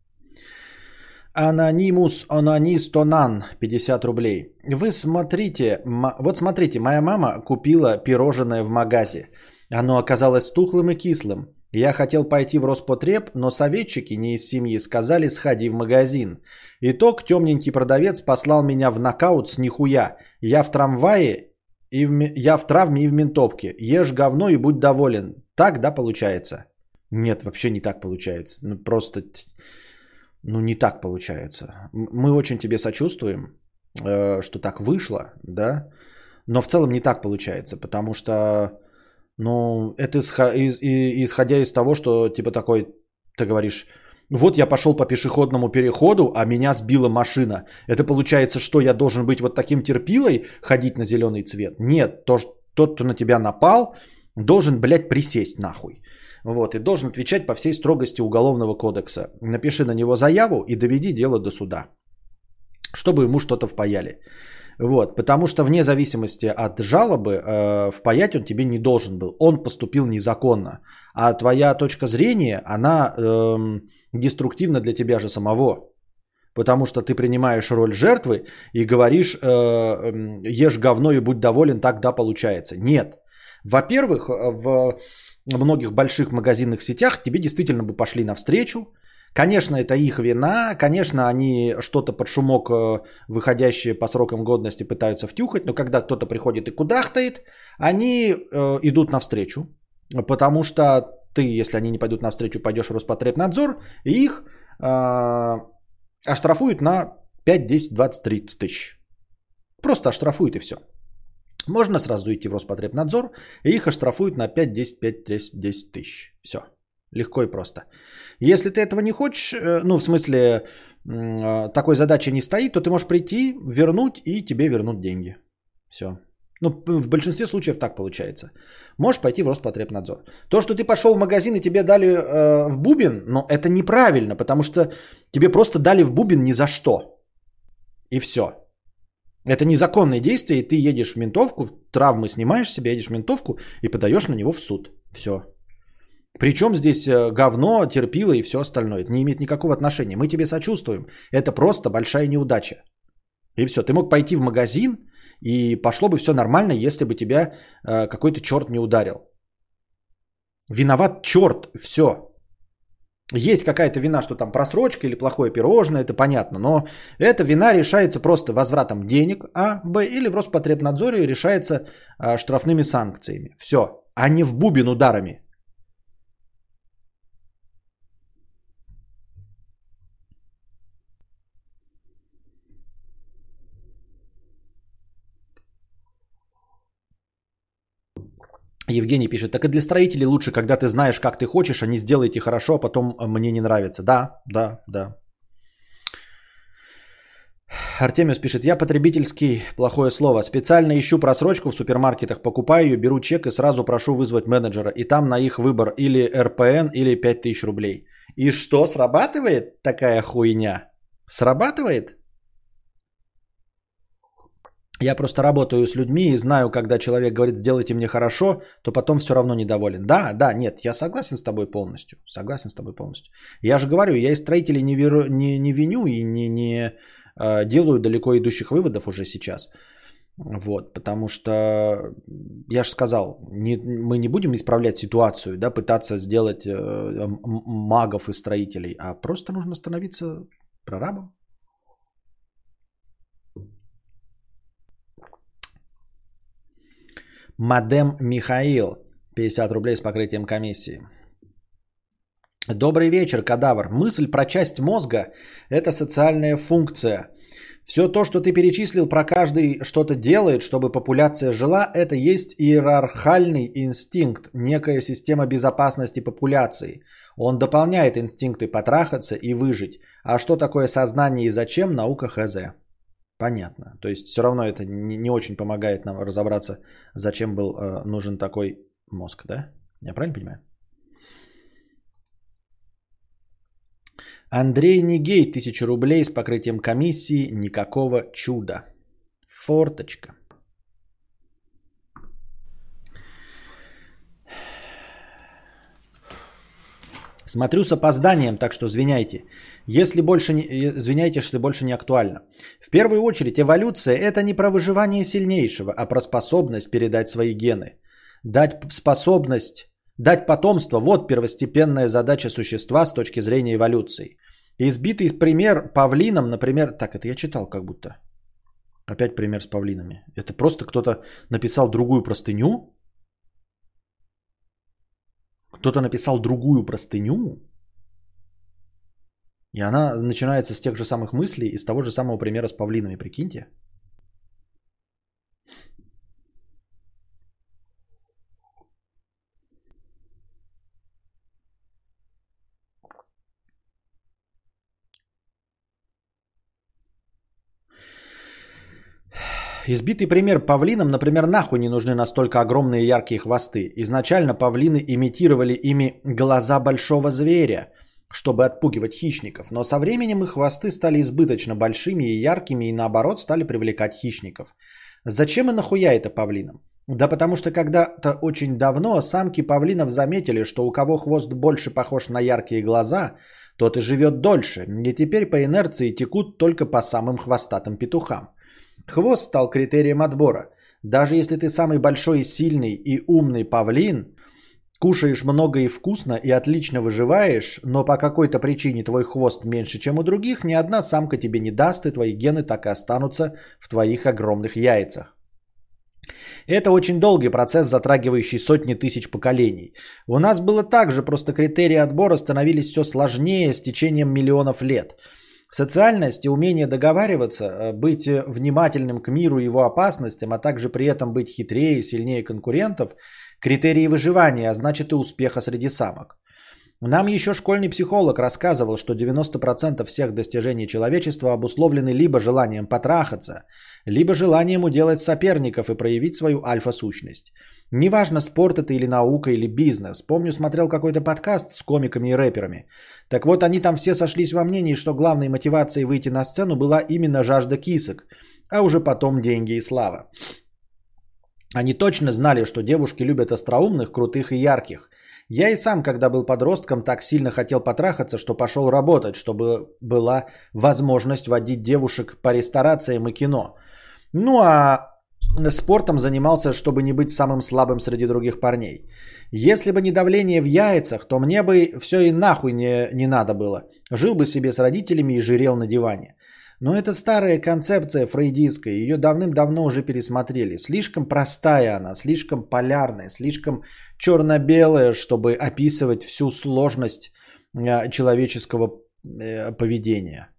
Анонимус Ананистонан, 50 рублей. Вы смотрите, вот смотрите, моя мама купила пирожное в магазе. Оно оказалось тухлым и кислым. Я хотел пойти в Роспотреб, но советчики не из семьи сказали сходи в магазин. Итог, темненький продавец послал меня в нокаут с нихуя. Я в трамвае, и в, я в травме и в ментовке. Ешь говно и будь доволен. Так, да, получается? Нет, вообще не так получается. Ну, просто, ну, не так получается. Мы очень тебе сочувствуем, э, что так вышло, да, но в целом не так получается, потому что ну, это исходя из того, что типа такой, ты говоришь, вот я пошел по пешеходному переходу, а меня сбила машина. Это получается, что я должен быть вот таким терпилой, ходить на зеленый цвет? Нет, то, тот, кто на тебя напал, должен, блядь, присесть нахуй. Вот, и должен отвечать по всей строгости Уголовного кодекса. Напиши на него заяву и доведи дело до суда. Чтобы ему что-то впаяли. Вот, потому что вне зависимости от жалобы, э, впаять он тебе не должен был. Он поступил незаконно. А твоя точка зрения, она э, деструктивна для тебя же самого. Потому что ты принимаешь роль жертвы и говоришь, э, э, ешь говно и будь доволен, так да, получается. Нет. Во-первых, в многих больших магазинных сетях тебе действительно бы пошли навстречу, Конечно, это их вина, конечно, они что-то под шумок, э, выходящее по срокам годности, пытаются втюхать, но когда кто-то приходит и кудахтает, они э, идут навстречу, потому что ты, если они не пойдут навстречу, пойдешь в Роспотребнадзор, и их э, оштрафуют на 5, 10, 20, 30 тысяч. Просто оштрафуют и все. Можно сразу идти в Роспотребнадзор, и их оштрафуют на 5, 10, 5, 10, 10 тысяч. Все. Легко и просто. Если ты этого не хочешь, э, ну, в смысле, э, такой задачи не стоит, то ты можешь прийти, вернуть, и тебе вернут деньги. Все. Ну, в большинстве случаев так получается. Можешь пойти в Роспотребнадзор. То, что ты пошел в магазин и тебе дали э, в бубен, но это неправильно, потому что тебе просто дали в бубен ни за что. И все. Это незаконное действие, и ты едешь в ментовку, травмы снимаешь себе, едешь в ментовку и подаешь на него в суд. Все. Причем здесь э, говно, терпило и все остальное. Это не имеет никакого отношения. Мы тебе сочувствуем. Это просто большая неудача. И все. Ты мог пойти в магазин, и пошло бы все нормально, если бы тебя э, какой-то черт не ударил. Виноват черт, все. Есть какая-то вина, что там просрочка или плохое пирожное, это понятно, но эта вина решается просто возвратом денег, а, б, или в Роспотребнадзоре решается а, штрафными санкциями. Все, а не в бубен ударами. Евгений пишет, так и для строителей лучше, когда ты знаешь, как ты хочешь, а не сделайте хорошо, а потом э, мне не нравится. Да, да, да. Артемиус пишет, я потребительский, плохое слово, специально ищу просрочку в супермаркетах, покупаю ее, беру чек и сразу прошу вызвать менеджера. И там на их выбор или РПН, или 5000 рублей. И что, срабатывает такая хуйня? Срабатывает? Я просто работаю с людьми и знаю, когда человек говорит, сделайте мне хорошо, то потом все равно недоволен. Да, да, нет, я согласен с тобой полностью. Согласен с тобой полностью. Я же говорю, я и строителей не, веру, не, не виню и не, не э, делаю далеко идущих выводов уже сейчас. Вот, потому что я же сказал, не, мы не будем исправлять ситуацию, да, пытаться сделать э, магов и строителей, а просто нужно становиться прорабом. Мадем Михаил, 50 рублей с покрытием комиссии. Добрый вечер, кадавр. Мысль про часть мозга – это социальная функция. Все то, что ты перечислил про каждый что-то делает, чтобы популяция жила, это есть иерархальный инстинкт, некая система безопасности популяции. Он дополняет инстинкты потрахаться и выжить. А что такое сознание и зачем, наука хз. Понятно. То есть все равно это не, не очень помогает нам разобраться, зачем был э, нужен такой мозг, да? Я правильно понимаю? Андрей Нигей, 1000 рублей с покрытием комиссии, никакого чуда. Форточка. Смотрю с опозданием, так что извиняйте. Если больше не, извиняйте, что больше не актуально. В первую очередь, эволюция – это не про выживание сильнейшего, а про способность передать свои гены. Дать способность, дать потомство – вот первостепенная задача существа с точки зрения эволюции. Избитый пример павлином, например, так это я читал как будто. Опять пример с павлинами. Это просто кто-то написал другую простыню. Кто-то написал другую простыню и она начинается с тех же самых мыслей и с того же самого примера с павлинами, прикиньте. Избитый пример павлинам, например, нахуй не нужны настолько огромные яркие хвосты. Изначально павлины имитировали ими глаза большого зверя, чтобы отпугивать хищников. Но со временем их хвосты стали избыточно большими и яркими, и наоборот стали привлекать хищников. Зачем и нахуя это павлинам? Да потому что когда-то очень давно самки павлинов заметили, что у кого хвост больше похож на яркие глаза, тот и живет дольше, и теперь по инерции текут только по самым хвостатым петухам. Хвост стал критерием отбора. Даже если ты самый большой, сильный и умный павлин, кушаешь много и вкусно и отлично выживаешь, но по какой-то причине твой хвост меньше, чем у других, ни одна самка тебе не даст, и твои гены так и останутся в твоих огромных яйцах. Это очень долгий процесс, затрагивающий сотни тысяч поколений. У нас было так же, просто критерии отбора становились все сложнее с течением миллионов лет. Социальность и умение договариваться, э, быть внимательным к миру и его опасностям, а также при этом быть хитрее и сильнее конкурентов – критерии выживания, а значит и успеха среди самок. Нам еще школьный психолог рассказывал, что 90% всех достижений человечества обусловлены либо желанием потрахаться, либо желанием уделать соперников и проявить свою альфа-сущность. Неважно, спорт это или наука, или бизнес. Помню, смотрел какой-то подкаст с комиками и рэперами. Так вот, они там все сошлись во мнении, что главной мотивацией выйти на сцену была именно жажда кисок, а уже потом деньги и слава. Они точно знали, что девушки любят остроумных, крутых и ярких – я и сам, когда был подростком, так сильно хотел потрахаться, что пошел работать, чтобы была возможность водить девушек по ресторациям и кино. Ну а спортом занимался, чтобы не быть самым слабым среди других парней. Если бы не давление в яйцах, то мне бы все и нахуй не, не надо было. Жил бы себе с родителями и жирел на диване. Но это старая концепция фрейдистская, ее давным-давно уже пересмотрели. Слишком простая она, слишком полярная, слишком черно-белая, чтобы описывать всю сложность э, человеческого э, поведения.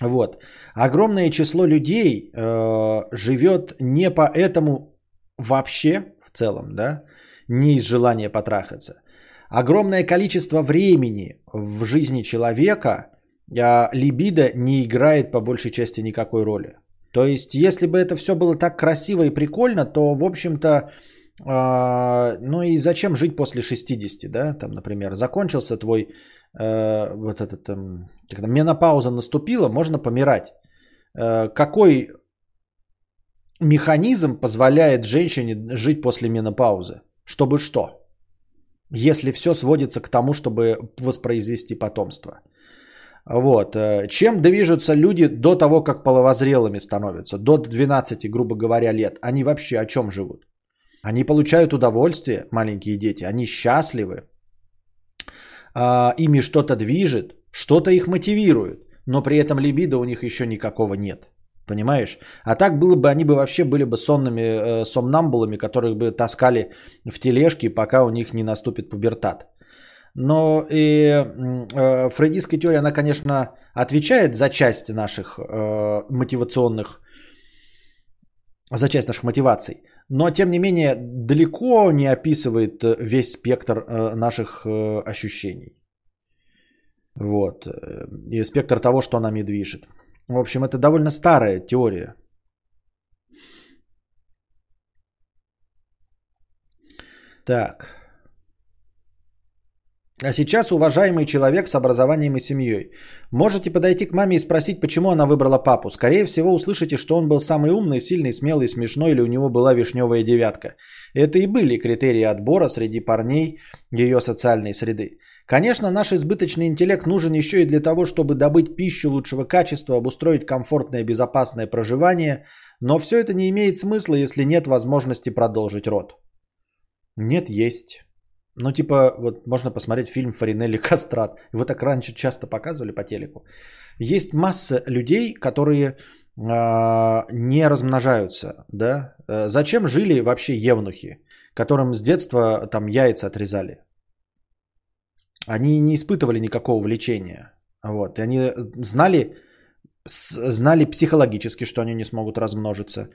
Вот. Огромное число людей э, живет не поэтому вообще в целом, да, не из желания потрахаться. Огромное количество времени в жизни человека а либидо не играет по большей части никакой роли. То есть, если бы это все было так красиво и прикольно, то, в общем-то, э, ну и зачем жить после 60, да, там, например, закончился твой, э, вот этот, там, когда менопауза наступила, можно помирать. Э, какой механизм позволяет женщине жить после менопаузы? Чтобы что? Если все сводится к тому, чтобы воспроизвести потомство – вот. Э, чем движутся люди до того, как половозрелыми становятся? До 12, грубо говоря, лет. Они вообще о чем живут? Они получают удовольствие, маленькие дети. Они счастливы. А, ими что-то движет, что-то их мотивирует. Но при этом либидо у них еще никакого нет. Понимаешь? А так было бы, они бы вообще были бы сонными э, сомнамбулами, которых бы таскали в тележке, пока у них не наступит пубертат. Но и э, фрейдистская теория, она, конечно, отвечает за часть наших э, мотивационных, за часть наших мотиваций. Но, тем не менее, далеко не описывает весь спектр э, наших э, ощущений. Вот. И спектр того, что нами движет. В общем, это довольно старая теория. Так. А сейчас уважаемый человек с образованием и семьей. Можете подойти к маме и спросить, почему она выбрала папу. Скорее всего, услышите, что он был самый умный, сильный, смелый, смешной, или у него была вишневая девятка. Это и были критерии отбора среди парней ее социальной среды. Конечно, наш избыточный интеллект нужен еще и для того, чтобы добыть пищу лучшего качества, обустроить комфортное и безопасное проживание, но все это не имеет смысла, если нет возможности продолжить род. Нет, есть. Ну, типа, вот можно посмотреть фильм Фаринелли Кастрат. Его так раньше часто показывали по телеку. Есть масса людей, которые э, не размножаются, да? Э, зачем жили вообще евнухи, которым с детства там яйца отрезали? Они не испытывали никакого влечения. Вот. И они знали, знали психологически, что они не смогут размножиться.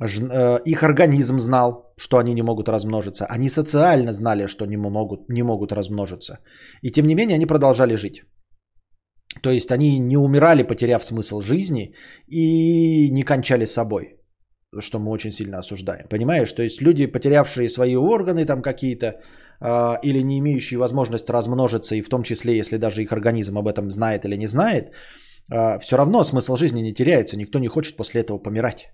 Э, их организм знал, что они не могут размножиться. Они социально знали, что не могут, не могут размножиться. И тем не менее они продолжали жить. То есть они не умирали, потеряв смысл жизни, и не кончали собой, что мы очень сильно осуждаем. Понимаешь? То есть люди, потерявшие свои органы там какие-то, э, или не имеющие возможность размножиться, и в том числе, если даже их организм об этом знает или не знает, э, все равно смысл жизни не теряется, никто не хочет после этого помирать.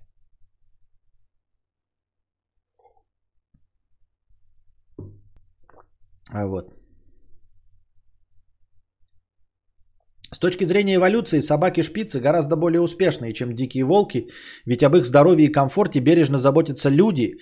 Вот. С точки зрения эволюции, собаки-шпицы гораздо более успешные, чем дикие волки, ведь об их здоровье и комфорте бережно заботятся люди,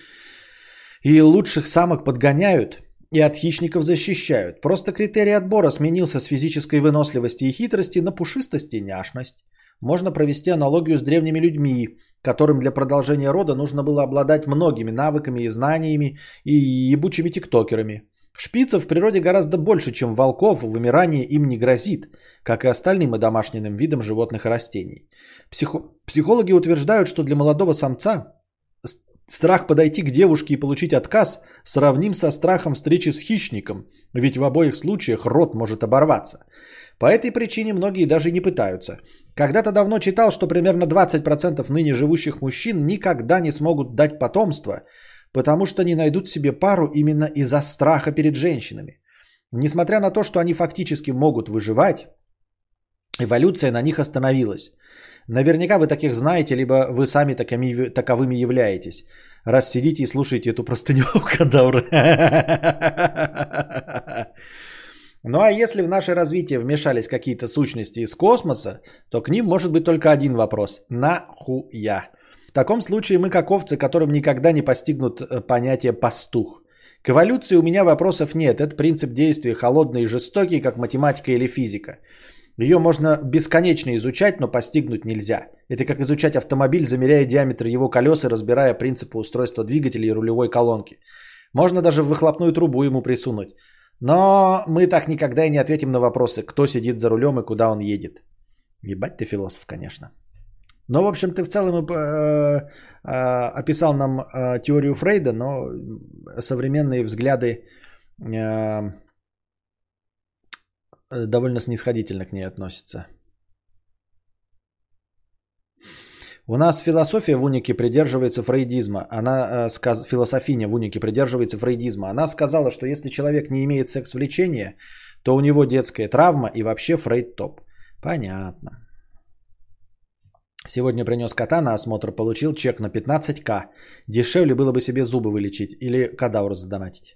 и лучших самок подгоняют и от хищников защищают. Просто критерий отбора сменился с физической выносливости и хитрости на пушистость и няшность. Можно провести аналогию с древними людьми, которым для продолжения рода нужно было обладать многими навыками и знаниями и ебучими тиктокерами – Шпицев в природе гораздо больше, чем волков, вымирание им не грозит, как и остальным и домашним видам животных и растений. Психо- психологи утверждают, что для молодого самца страх подойти к девушке и получить отказ сравним со страхом встречи с хищником, ведь в обоих случаях рот может оборваться. По этой причине многие даже не пытаются. Когда-то давно читал, что примерно 20% ныне живущих мужчин никогда не смогут дать потомство – потому что не найдут себе пару именно из-за страха перед женщинами. Несмотря на то, что они фактически могут выживать, эволюция на них остановилась. Наверняка вы таких знаете, либо вы сами такими, таковыми являетесь. Раз сидите и слушаете эту простыню кадавра. Ну а если в наше развитие вмешались какие-то сущности из космоса, то к ним может быть только один вопрос. Нахуя? В таком случае мы как овцы, которым никогда не постигнут э, понятие «пастух». К эволюции у меня вопросов нет. Это принцип действия холодный и жестокий, как математика или физика. Ее можно бесконечно изучать, но постигнуть нельзя. Это как изучать автомобиль, замеряя диаметр его колес и разбирая принципы устройства двигателя и рулевой колонки. Можно даже в выхлопную трубу ему присунуть. Но мы так никогда и не ответим на вопросы, кто сидит за рулем и куда он едет. Ебать ты философ, конечно. Но, в общем, ты в целом э, э, описал нам э, теорию Фрейда, но современные взгляды э, довольно снисходительно к ней относятся. У нас философия в унике придерживается фрейдизма. Она, э, сказ... Философиня в унике придерживается фрейдизма. Она сказала, что если человек не имеет секс-влечения, то у него детская травма и вообще Фрейд топ. Понятно. Сегодня принес кота на осмотр, получил чек на 15к. Дешевле было бы себе зубы вылечить или кадавр задонатить.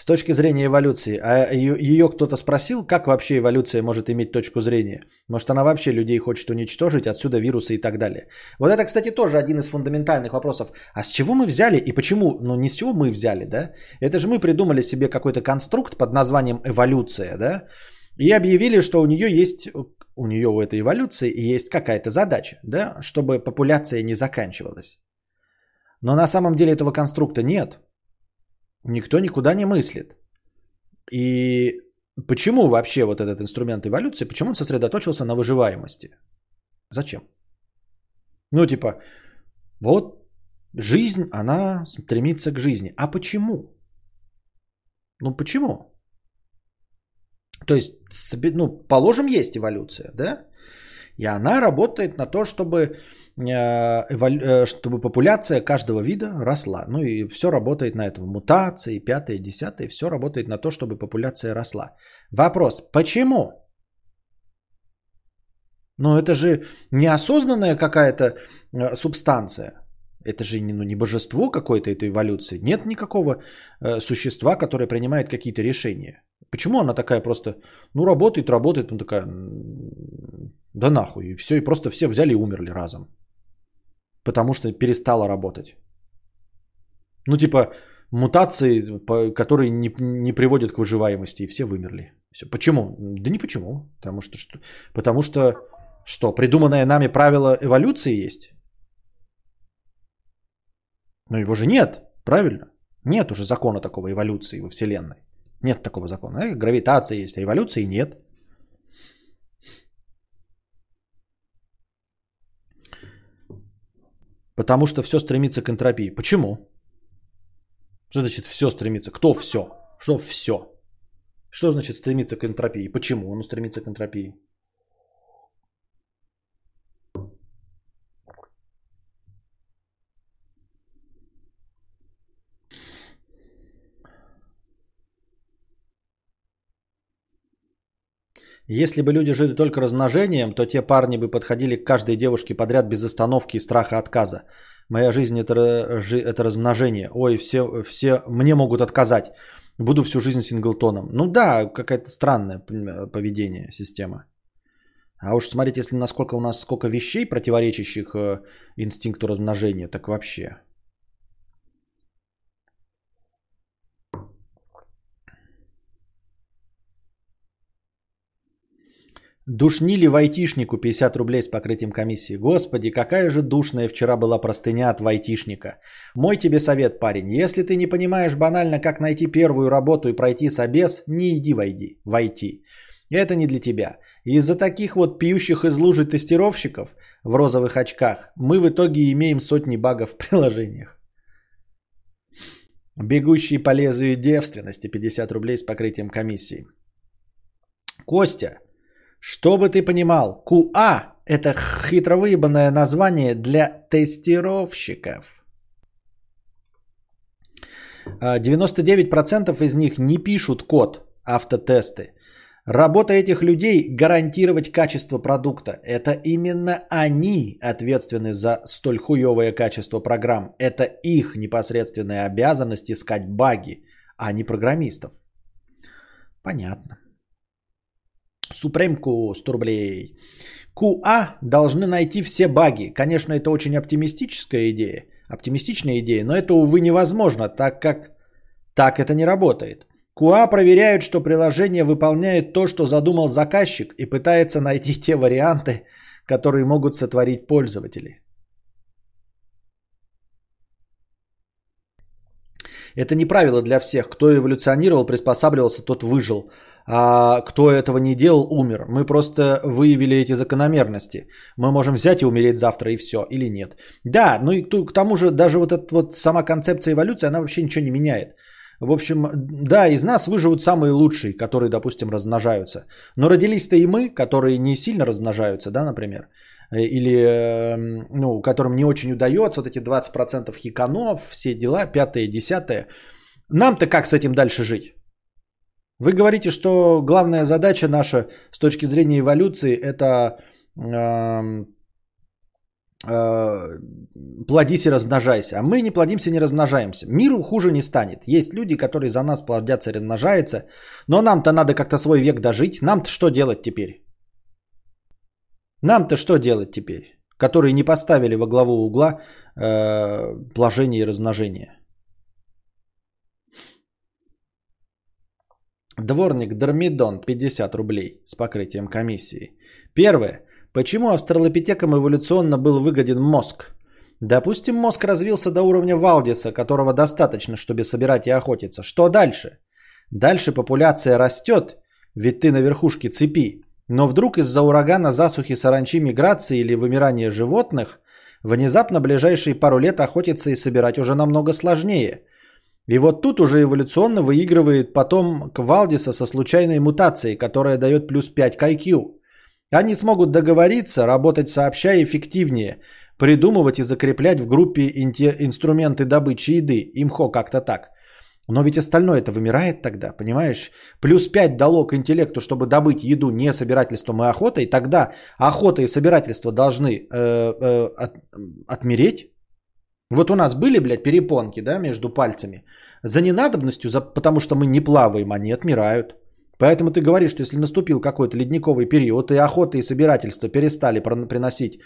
С точки зрения эволюции, а ее кто-то спросил, как вообще эволюция может иметь точку зрения? Может, она вообще людей хочет уничтожить, отсюда вирусы и так далее. Вот это, кстати, тоже один из фундаментальных вопросов. А с чего мы взяли и почему? Ну, не с чего мы взяли, да? Это же мы придумали себе какой-то конструкт под названием эволюция, да? И объявили, что у нее есть у нее у этой эволюции есть какая-то задача, да, чтобы популяция не заканчивалась. Но на самом деле этого конструкта нет. Никто никуда не мыслит. И почему вообще вот этот инструмент эволюции, почему он сосредоточился на выживаемости? Зачем? Ну, типа, вот жизнь, она стремится к жизни. А почему? Ну, почему? То есть, ну, положим, есть эволюция, да? И она работает на то, чтобы, э, э, чтобы популяция каждого вида росла. Ну и все работает на этом. Мутации, пятое, десятое, все работает на то, чтобы популяция росла. Вопрос, почему? Ну это же неосознанная какая-то э, субстанция. Это же не, ну, не божество какой-то этой эволюции. Нет никакого э, существа, которое принимает какие-то решения. Почему она такая просто, ну работает, работает, ну такая, да нахуй, и все, и просто все взяли и умерли разом. Потому что перестала работать. Ну типа мутации, которые не, не приводят к выживаемости, и все вымерли. Все. Почему? Да не почему. Потому что, что, потому что что, придуманное нами правило эволюции есть? Но его же нет, правильно? Нет уже закона такого эволюции во Вселенной. Нет такого закона. Э, гравитация есть, а эволюции нет. Потому что все стремится к энтропии. Почему? Что значит все стремится? Кто все? Что все? Что значит стремиться к энтропии? Почему он стремится к энтропии? Если бы люди жили только размножением, то те парни бы подходили к каждой девушке подряд без остановки и страха отказа. Моя жизнь это, это размножение. Ой, все, все мне могут отказать. Буду всю жизнь синглтоном. Ну да, какое-то странное поведение, система. А уж смотрите, если насколько у нас сколько вещей, противоречащих э, инстинкту размножения, так вообще. Душнили вайтишнику 50 рублей с покрытием комиссии. Господи, какая же душная вчера была простыня от вайтишника. Мой тебе совет, парень. Если ты не понимаешь банально, как найти первую работу и пройти собес, не иди войди, войти. Это не для тебя. Из-за таких вот пьющих из лужи тестировщиков в розовых очках мы в итоге имеем сотни багов в приложениях. Бегущий по лезвию девственности 50 рублей с покрытием комиссии. Костя, чтобы ты понимал, QA – это хитро выебанное название для тестировщиков. 99% из них не пишут код автотесты. Работа этих людей – гарантировать качество продукта. Это именно они ответственны за столь хуевое качество программ. Это их непосредственная обязанность искать баги, а не программистов. Понятно. Супремку 100 рублей. QA должны найти все баги. Конечно, это очень оптимистическая идея. Оптимистичная идея, но это, увы, невозможно, так как так это не работает. QA проверяют, что приложение выполняет то, что задумал заказчик и пытается найти те варианты, которые могут сотворить пользователи. Это не правило для всех. Кто эволюционировал, приспосабливался, тот выжил а кто этого не делал, умер. Мы просто выявили эти закономерности. Мы можем взять и умереть завтра и все, или нет. Да, ну и к тому же даже вот эта вот сама концепция эволюции, она вообще ничего не меняет. В общем, да, из нас выживут самые лучшие, которые, допустим, размножаются. Но родились-то и мы, которые не сильно размножаются, да, например. Э, или, эм, ну, которым не очень удается, вот эти 20% хиканов, все дела, пятое, десятое. Нам-то как с этим дальше жить? Вы говорите, что главная задача наша с точки зрения эволюции это э, э, плодись и размножайся. А мы не плодимся, не размножаемся. Миру хуже не станет. Есть люди, которые за нас плодятся и размножаются. Но нам-то надо как-то свой век дожить. Нам-то что делать теперь? Нам-то что делать теперь? Которые не поставили во главу угла э, положение и размножение. Дворник Дормидон 50 рублей с покрытием комиссии. Первое. Почему австралопитекам эволюционно был выгоден мозг? Допустим, мозг развился до уровня Валдиса, которого достаточно, чтобы собирать и охотиться. Что дальше? Дальше популяция растет, ведь ты на верхушке цепи. Но вдруг из-за урагана, засухи, саранчи, миграции или вымирания животных, внезапно ближайшие пару лет охотиться и собирать уже намного сложнее – и вот тут уже эволюционно выигрывает потом Квалдиса со случайной мутацией, которая дает плюс 5 к IQ. Они смогут договориться, работать сообща эффективнее, придумывать и закреплять в группе инструменты добычи еды, имхо как-то так. Но ведь остальное это вымирает тогда, понимаешь? Плюс 5 дало к интеллекту, чтобы добыть еду не собирательством и охотой, тогда охота и собирательство должны э, э, от, отмереть. Вот у нас были, блядь, перепонки, да, между пальцами. За ненадобностью, за, потому что мы не плаваем, они отмирают. Поэтому ты говоришь, что если наступил какой-то ледниковый период, и охота и собирательство перестали приносить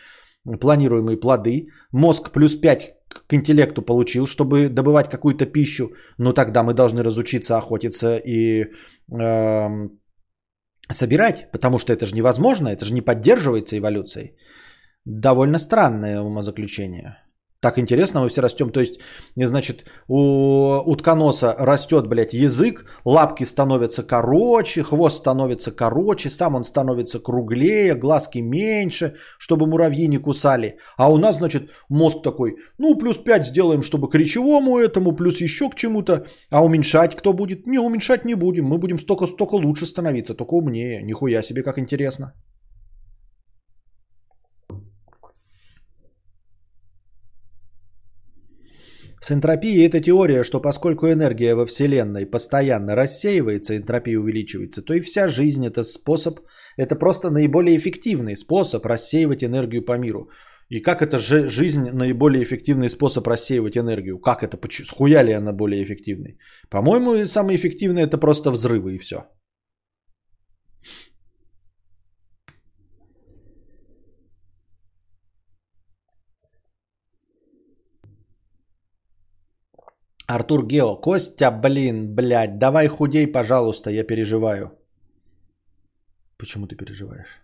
планируемые плоды, мозг плюс 5 к интеллекту получил, чтобы добывать какую-то пищу, ну тогда мы должны разучиться охотиться и э, собирать, потому что это же невозможно, это же не поддерживается эволюцией. Довольно странное умозаключение. Так интересно, мы все растем. То есть, значит, у утконоса растет, блядь, язык, лапки становятся короче, хвост становится короче, сам он становится круглее, глазки меньше, чтобы муравьи не кусали. А у нас, значит, мозг такой, ну, плюс 5 сделаем, чтобы к речевому этому, плюс еще к чему-то. А уменьшать кто будет? Не, уменьшать не будем. Мы будем столько-столько лучше становиться, только умнее. Нихуя себе, как интересно. С энтропией это теория, что поскольку энергия во Вселенной постоянно рассеивается, энтропия увеличивается, то и вся жизнь это способ, это просто наиболее эффективный способ рассеивать энергию по миру. И как это же жизнь наиболее эффективный способ рассеивать энергию? Как это? Схуя ли она более эффективной? По-моему, самый эффективный это просто взрывы и все. Артур Гео. Костя, блин, блядь, давай худей, пожалуйста, я переживаю. Почему ты переживаешь?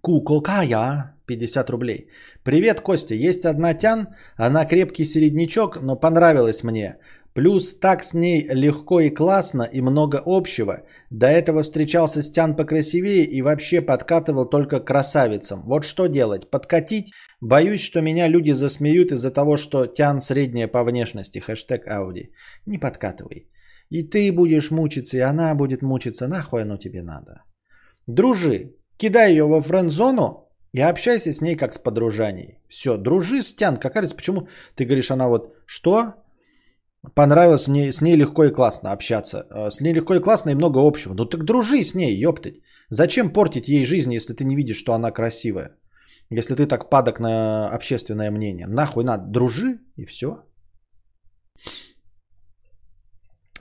Куколкая, 50 рублей. Привет, Костя. Есть одна тян, она крепкий середнячок, но понравилась мне. Плюс так с ней легко и классно и много общего. До этого встречался с Тян покрасивее и вообще подкатывал только красавицам. Вот что делать? Подкатить? Боюсь, что меня люди засмеют из-за того, что Тян средняя по внешности. Хэштег Ауди. Не подкатывай. И ты будешь мучиться, и она будет мучиться. Нахуй оно тебе надо? Дружи. Кидай ее во френд-зону и общайся с ней как с подружаней. Все, дружи с Тян. Как раз почему ты говоришь, она вот что? Понравилось мне, с ней легко и классно общаться. Э, с ней легко и классно и много общего. Ну так дружи с ней, ёптать. Зачем портить ей жизнь, если ты не видишь, что она красивая? Если ты так падок на общественное мнение. Нахуй надо, дружи и все.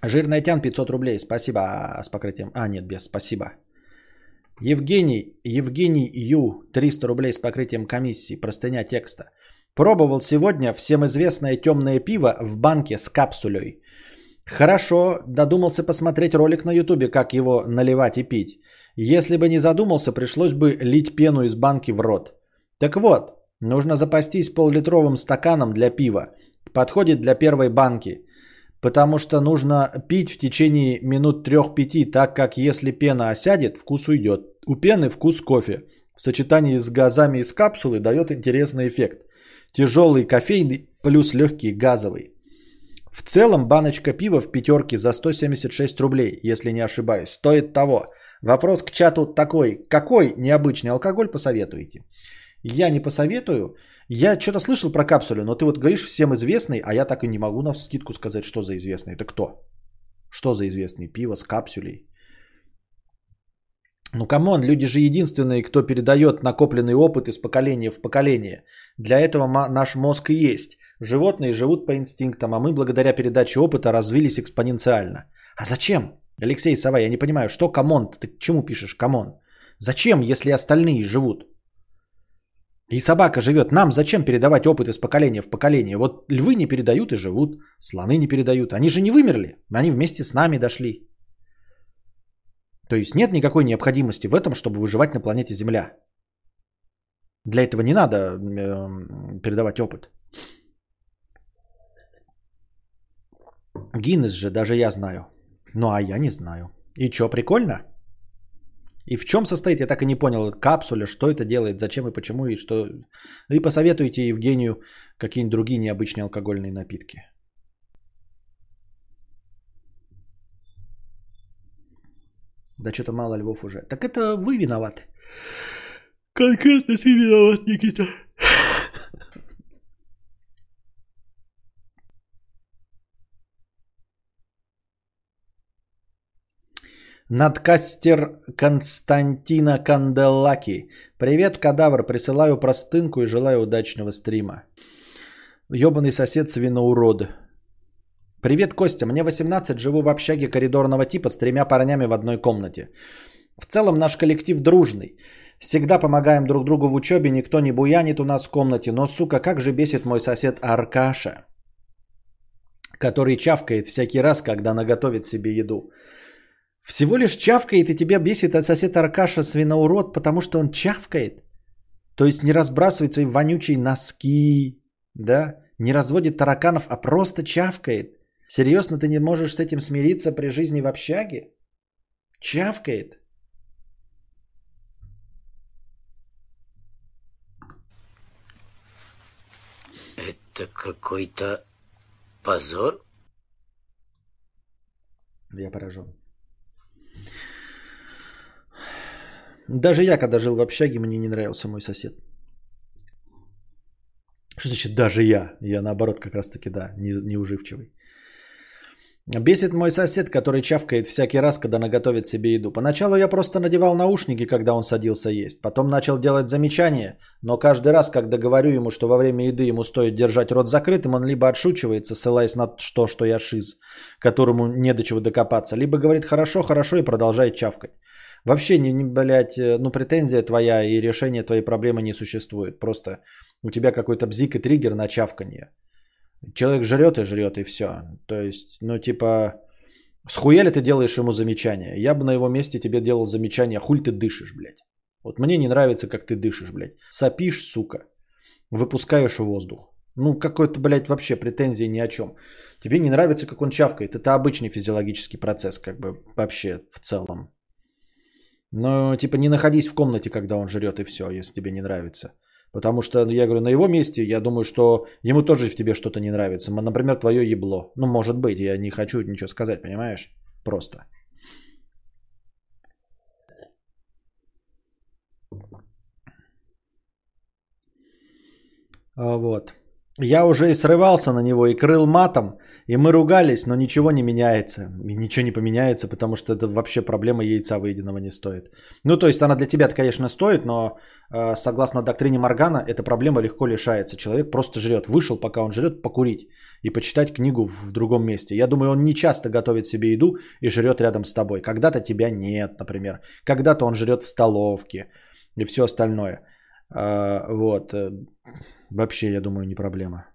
Жирная тян 500 рублей. Спасибо с покрытием. А, нет, без. Спасибо. Евгений, Евгений Ю, 300 рублей с покрытием комиссии. Простыня текста. Пробовал сегодня всем известное темное пиво в банке с капсулей. Хорошо, додумался посмотреть ролик на ютубе, как его наливать и пить. Если бы не задумался, пришлось бы лить пену из банки в рот. Так вот, нужно запастись пол-литровым стаканом для пива. Подходит для первой банки. Потому что нужно пить в течение минут 3-5, так как если пена осядет, вкус уйдет. У пены вкус кофе. В сочетании с газами из капсулы дает интересный эффект. Тяжелый кофейный плюс легкий газовый. В целом баночка пива в пятерке за 176 рублей, если не ошибаюсь, стоит того. Вопрос к чату такой, какой необычный алкоголь посоветуете? Я не посоветую. Я что-то слышал про капсулю, но ты вот говоришь всем известный, а я так и не могу на скидку сказать, что за известный. Это кто? Что за известный? Пиво с капсулей. Ну, come on, люди же единственные, кто передает накопленный опыт из поколения в поколение. Для этого наш мозг и есть. Животные живут по инстинктам, а мы благодаря передаче опыта развились экспоненциально. А зачем? Алексей Сова, я не понимаю, что come on? Ты к чему пишешь come on? Зачем, если остальные живут? И собака живет. Нам зачем передавать опыт из поколения в поколение? Вот львы не передают и живут, слоны не передают. Они же не вымерли, они вместе с нами дошли. То есть нет никакой необходимости в этом, чтобы выживать на планете Земля. Для этого не надо э, передавать опыт. Гиннес же даже я знаю. Ну а я не знаю. И что, прикольно? И в чем состоит, я так и не понял, капсуля, что это делает, зачем и почему, и что... И посоветуйте Евгению какие-нибудь другие необычные алкогольные напитки. Да что-то мало львов уже. Так это вы виноваты. Конкретно ты виноват, Никита. Надкастер Константина Канделаки. Привет, кадавр. Присылаю простынку и желаю удачного стрима. Ёбаный сосед свиноурод. Привет, Костя. Мне 18, живу в общаге коридорного типа с тремя парнями в одной комнате. В целом наш коллектив дружный. Всегда помогаем друг другу в учебе, никто не буянит у нас в комнате. Но, сука, как же бесит мой сосед Аркаша, который чавкает всякий раз, когда наготовит себе еду. Всего лишь чавкает и тебя бесит от сосед Аркаша свиноурод, потому что он чавкает. То есть не разбрасывает свои вонючие носки, да, не разводит тараканов, а просто чавкает. Серьезно, ты не можешь с этим смириться при жизни в общаге? Чавкает. Это какой-то позор? Я поражен. Даже я, когда жил в общаге, мне не нравился мой сосед. Что значит даже я? Я наоборот как раз таки, да, не, неуживчивый. Бесит мой сосед, который чавкает всякий раз, когда наготовит себе еду. Поначалу я просто надевал наушники, когда он садился есть. Потом начал делать замечания, но каждый раз, когда говорю ему, что во время еды ему стоит держать рот закрытым, он либо отшучивается, ссылаясь на то, что я шиз, которому не до чего докопаться, либо говорит «хорошо, хорошо» и продолжает чавкать. Вообще, не, не, блядь, э, ну претензия твоя и решение твоей проблемы не существует. Просто у тебя какой-то бзик и триггер на чавканье. Человек жрет и жрет, и все. То есть, ну типа, схуя ли ты делаешь ему замечание? Я бы на его месте тебе делал замечание, хуль ты дышишь, блядь. Вот мне не нравится, как ты дышишь, блядь. Сопишь, сука. Выпускаешь воздух. Ну, какой-то, блядь, вообще претензии ни о чем. Тебе не нравится, как он чавкает. Это обычный физиологический процесс, как бы, вообще, в целом. Но, типа, не находись в комнате, когда он жрет, и все, если тебе не нравится. Потому что, ну, я говорю, на его месте, я думаю, что ему тоже в тебе что-то не нравится. Например, твое ебло. Ну, может быть, я не хочу ничего сказать, понимаешь? Просто. А, вот. Я уже и срывался на него и крыл матом, и мы ругались, но ничего не меняется. И ничего не поменяется, потому что это вообще проблема яйца выеденного не стоит. Ну, то есть она для тебя конечно, стоит, но э, согласно доктрине Моргана, эта проблема легко лишается. Человек просто жрет. Вышел, пока он жрет, покурить и почитать книгу в другом месте. Я думаю, он не часто готовит себе еду и жрет рядом с тобой. Когда-то тебя нет, например. Когда-то он жрет в столовке и все остальное. Э, вот. Вообще, я думаю, не проблема.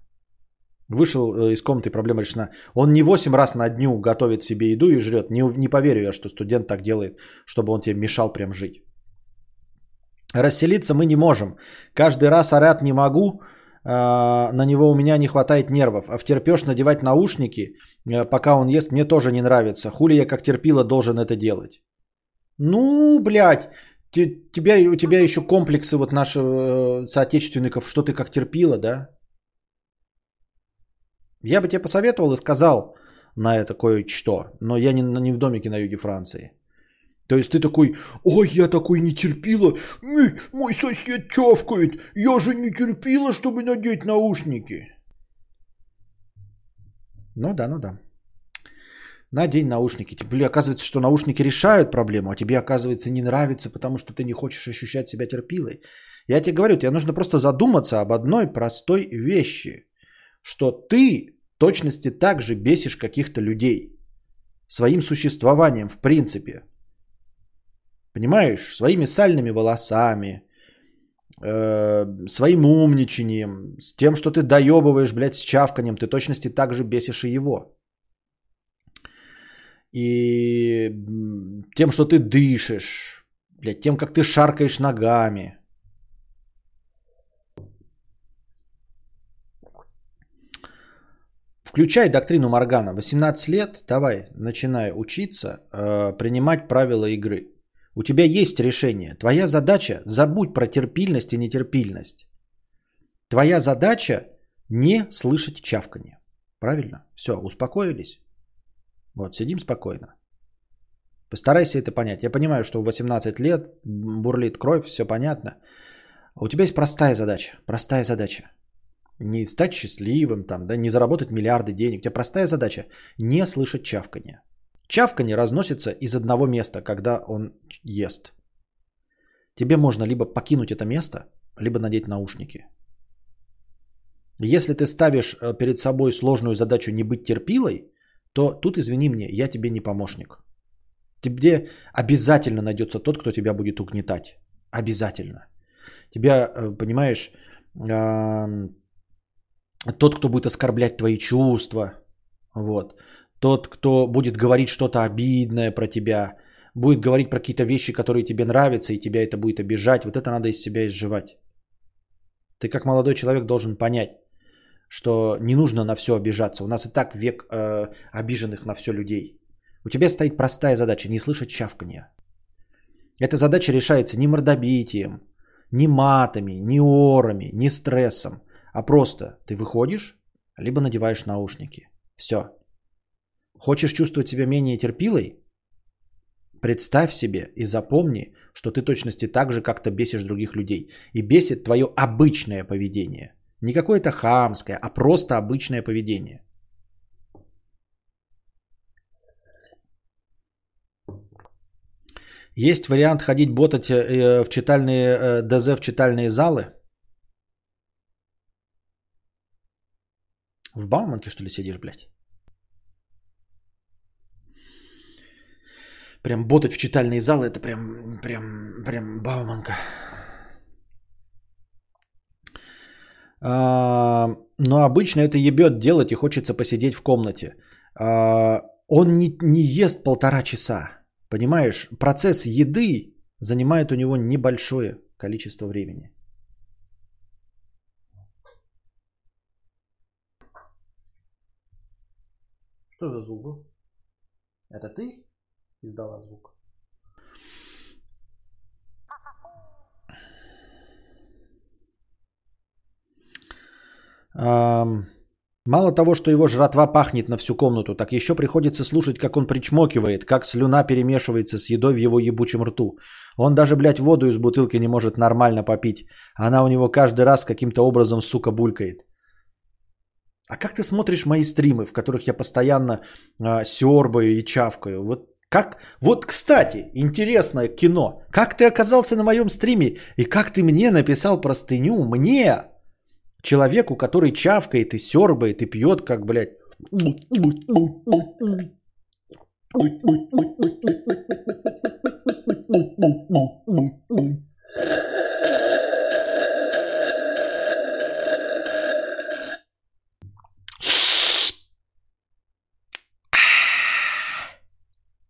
Вышел э, из комнаты, проблема решена. Он не 8 раз на дню готовит себе еду и жрет. Не, не поверю я, что студент так делает, чтобы он тебе мешал прям жить. Расселиться мы не можем. Каждый раз орать не могу. А, на него у меня не хватает нервов. А втерпешь надевать наушники, э, пока он ест, мне тоже не нравится. Хули я как терпила должен это делать. Ну, блядь, тебя, у тебя еще комплексы вот наших э, соотечественников, что ты как терпила, да? Я бы тебе посоветовал и сказал на это кое-что, но я не, не в домике на юге Франции. То есть ты такой, ой, я такой не терпила, мой сосед чавкает, я же не терпила, чтобы надеть наушники. Ну да, ну да. Надень наушники. Бля, оказывается, что наушники решают проблему, а тебе, оказывается, не нравится, потому что ты не хочешь ощущать себя терпилой. Я тебе говорю, тебе нужно просто задуматься об одной простой вещи что ты точности так же бесишь каких-то людей своим существованием в принципе. Понимаешь? Своими сальными волосами, э, своим умничанием, с тем, что ты доебываешь, блядь, с чавканием, ты точности так же бесишь и его. И тем, что ты дышишь, блядь, тем, как ты шаркаешь ногами – Включай доктрину Моргана. 18 лет, давай, начинай учиться, э, принимать правила игры. У тебя есть решение. Твоя задача, забудь про терпильность и нетерпильность. Твоя задача не слышать чавканье. Правильно? Все, успокоились? Вот, сидим спокойно. Постарайся это понять. Я понимаю, что в 18 лет бурлит кровь, все понятно. У тебя есть простая задача. Простая задача не стать счастливым, там, да, не заработать миллиарды денег. У тебя простая задача – не слышать чавканье. Чавканье разносится из одного места, когда он ест. Тебе можно либо покинуть это место, либо надеть наушники. Если ты ставишь э, перед собой сложную задачу не быть терпилой, то тут, извини мне, я тебе не помощник. Тебе обязательно найдется тот, кто тебя будет угнетать. Обязательно. Тебя, э, понимаешь, тот, кто будет оскорблять твои чувства, вот, тот, кто будет говорить что-то обидное про тебя, будет говорить про какие-то вещи, которые тебе нравятся, и тебя это будет обижать, вот это надо из себя изживать. Ты как молодой человек должен понять, что не нужно на все обижаться. У нас и так век э, обиженных на все людей. У тебя стоит простая задача не слышать чавканья. Эта задача решается не мордобитием, не матами, не орами, не стрессом. А просто ты выходишь, либо надеваешь наушники. Все. Хочешь чувствовать себя менее терпилой? Представь себе и запомни, что ты точности так же как-то бесишь других людей. И бесит твое обычное поведение. Не какое-то хамское, а просто обычное поведение. Есть вариант ходить ботать э, в читальные, э, ДЗ в читальные залы. В Бауманке, что ли, сидишь, блядь? Прям ботать в читальные залы, это прям, прям, прям Бауманка. А, но обычно это ебет делать и хочется посидеть в комнате. А, он не, не ест полтора часа. Понимаешь, процесс еды занимает у него небольшое количество времени. Что за звук был? Это ты издала звук? Мало того, что его жратва пахнет на всю комнату, так еще приходится слушать, как он причмокивает, как слюна перемешивается с едой в его ебучем рту. Он даже, блядь, воду из бутылки не может нормально попить. Она у него каждый раз каким-то образом, сука, булькает. А как ты смотришь мои стримы, в которых я постоянно э, сёрбаю и чавкаю? Вот как? Вот, кстати, интересное кино. Как ты оказался на моем стриме и как ты мне написал простыню? Мне, Человеку, который чавкает и сербает и пьет, как, блядь.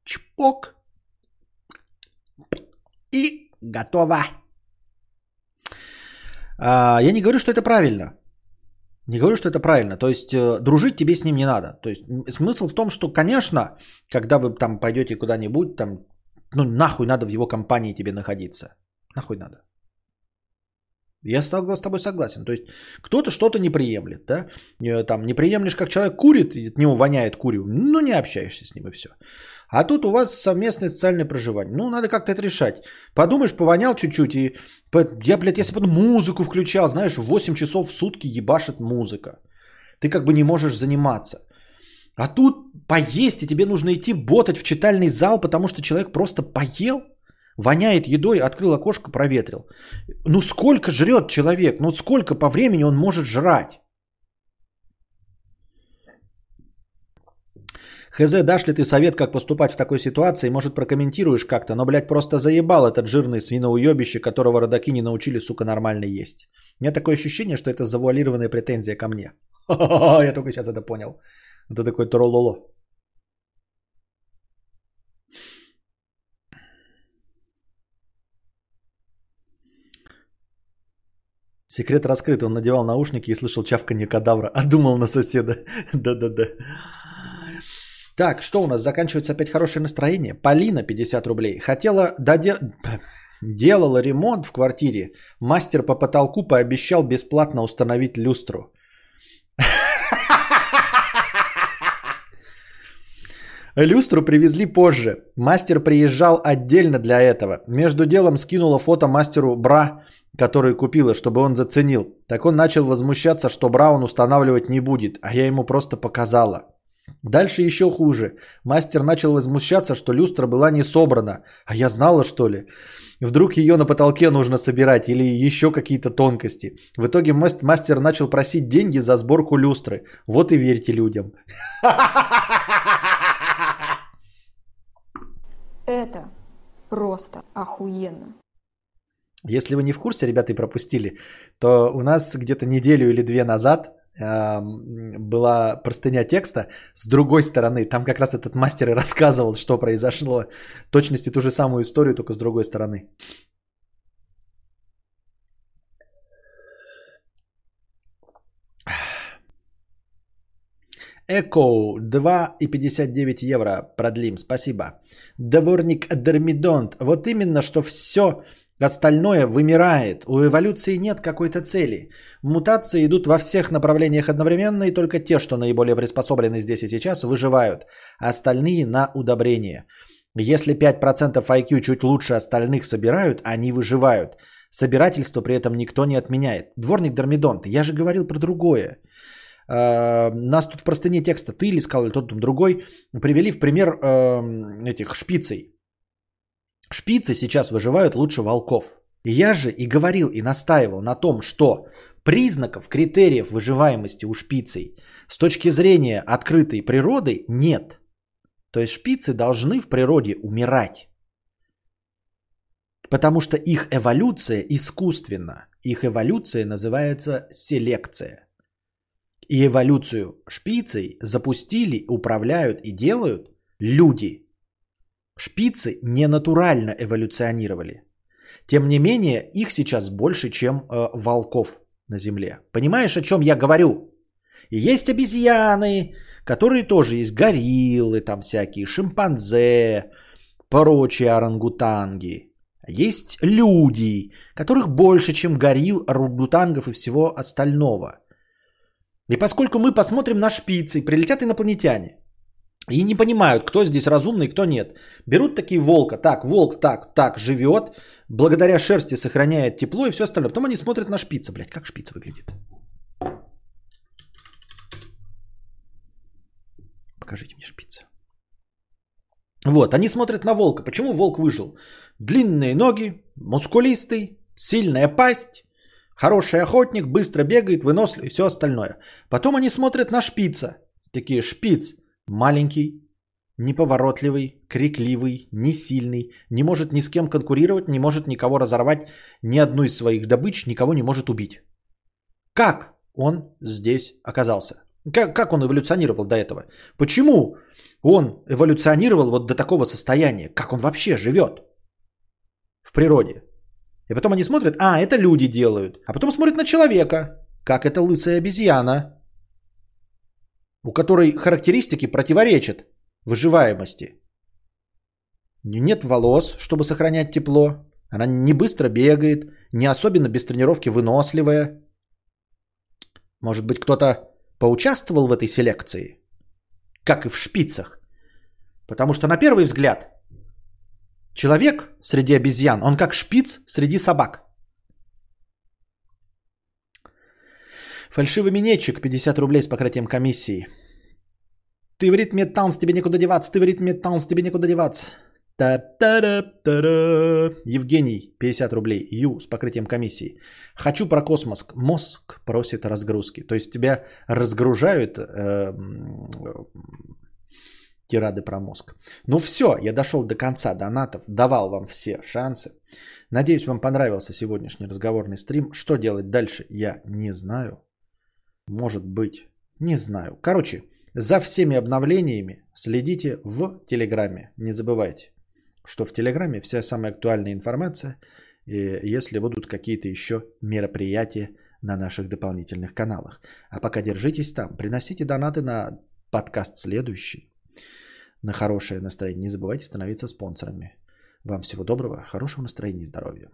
Чпок. И готово. А, я не говорю, что это правильно. Не говорю, что это правильно. То есть э, дружить тебе с ним не надо. То есть смысл в том, что, конечно, когда вы там пойдете куда-нибудь, там, ну нахуй надо в его компании тебе находиться. Нахуй надо. Я с тобой согласен. То есть кто-то что-то не приемлет, да? Э, там не приемлешь, как человек курит, от него воняет курью, ну не общаешься с ним и все. А тут у вас совместное социальное проживание. Ну, надо как-то это решать. Подумаешь, повонял чуть-чуть. И я, блядь, если бы музыку включал, знаешь, 8 часов в сутки ебашит музыка. Ты как бы не можешь заниматься. А тут поесть, и тебе нужно идти ботать в читальный зал, потому что человек просто поел, воняет едой, открыл окошко, проветрил. Ну сколько жрет человек? Ну сколько по времени он может жрать? Хз, дашь ли ты совет, как поступать в такой ситуации? Может, прокомментируешь как-то? Но, блядь, просто заебал этот жирный свиноуебище, которого родаки не научили, сука, нормально есть. У меня такое ощущение, что это завуалированная претензия ко мне. Я только сейчас это понял. Это такой трололо. Секрет раскрыт. Он надевал наушники и слышал чавканье кадавра, а думал на соседа. Да-да-да. Так, что у нас? Заканчивается опять хорошее настроение. Полина, 50 рублей. Хотела додел... Делала ремонт в квартире. Мастер по потолку пообещал бесплатно установить люстру. Люстру привезли позже. Мастер приезжал отдельно для этого. Между делом скинула фото мастеру бра, который купила, чтобы он заценил. Так он начал возмущаться, что бра он устанавливать не будет, а я ему просто показала. Дальше еще хуже. Мастер начал возмущаться, что люстра была не собрана. А я знала, что ли? Вдруг ее на потолке нужно собирать или еще какие-то тонкости. В итоге мастер начал просить деньги за сборку люстры. Вот и верьте людям. Это просто охуенно. Если вы не в курсе, ребята, и пропустили, то у нас где-то неделю или две назад была простыня текста с другой стороны. Там как раз этот мастер и рассказывал, что произошло. Точности ту же самую историю, только с другой стороны. Эко 2,59 евро продлим, спасибо. Дворник Дермидонт. Вот именно, что все Остальное вымирает. У эволюции нет какой-то цели. Мутации идут во всех направлениях одновременно, и только те, что наиболее приспособлены здесь и сейчас, выживают. Остальные на удобрение. Если 5% IQ чуть лучше остальных собирают, они выживают. Собирательство при этом никто не отменяет. Дворник Дормидонт, я же говорил про другое. Э, нас тут в простыне текста ты или сказал, или тот другой, привели в пример э, этих шпицей. Шпицы сейчас выживают лучше волков. Я же и говорил, и настаивал на том, что признаков, критериев выживаемости у шпицей с точки зрения открытой природы нет. То есть шпицы должны в природе умирать. Потому что их эволюция искусственна. Их эволюция называется селекция. И эволюцию шпицей запустили, управляют и делают люди. Шпицы не натурально эволюционировали. Тем не менее, их сейчас больше, чем э, волков на Земле. Понимаешь, о чем я говорю? И есть обезьяны, которые тоже есть гориллы, там всякие, шимпанзе, прочие орангутанги. Есть люди, которых больше, чем горилл, орангутангов и всего остального. И поскольку мы посмотрим на шпицы, прилетят инопланетяне. И не понимают, кто здесь разумный, кто нет. Берут такие волка. Так, волк так, так живет. Благодаря шерсти сохраняет тепло и все остальное. Потом они смотрят на шпица. Блять, как шпица выглядит? Покажите мне шпица. Вот, они смотрят на волка. Почему волк выжил? Длинные ноги, мускулистый, сильная пасть, хороший охотник, быстро бегает, выносливый и все остальное. Потом они смотрят на шпица. Такие, шпиц, маленький, неповоротливый, крикливый, не сильный, не может ни с кем конкурировать, не может никого разорвать, ни одну из своих добыч, никого не может убить. Как он здесь оказался? Как, как он эволюционировал до этого? Почему он эволюционировал вот до такого состояния? Как он вообще живет в природе? И потом они смотрят, а, это люди делают. А потом смотрят на человека, как это лысая обезьяна, у которой характеристики противоречат выживаемости. Нет волос, чтобы сохранять тепло. Она не быстро бегает, не особенно без тренировки выносливая. Может быть, кто-то поучаствовал в этой селекции, как и в шпицах. Потому что на первый взгляд человек среди обезьян, он как шпиц среди собак. Фальшивый минетчик, 50 рублей с покрытием комиссии. Ты в ритме танц, тебе некуда деваться, ты в ритме танц, тебе некуда деваться. Та-та-да-та-да. Евгений, 50 рублей. Ю с покрытием комиссии. Хочу про космос. Мозг просит разгрузки. То есть тебя разгружают э, тирады про мозг. Ну все, я дошел до конца донатов. Давал вам все шансы. Надеюсь, вам понравился сегодняшний разговорный стрим. Что делать дальше, я не знаю. Может быть, не знаю. Короче, за всеми обновлениями следите в Телеграме. Не забывайте что в Телеграме вся самая актуальная информация, если будут какие-то еще мероприятия на наших дополнительных каналах. А пока держитесь там, приносите донаты на подкаст следующий, на хорошее настроение. Не забывайте становиться спонсорами. Вам всего доброго, хорошего настроения и здоровья.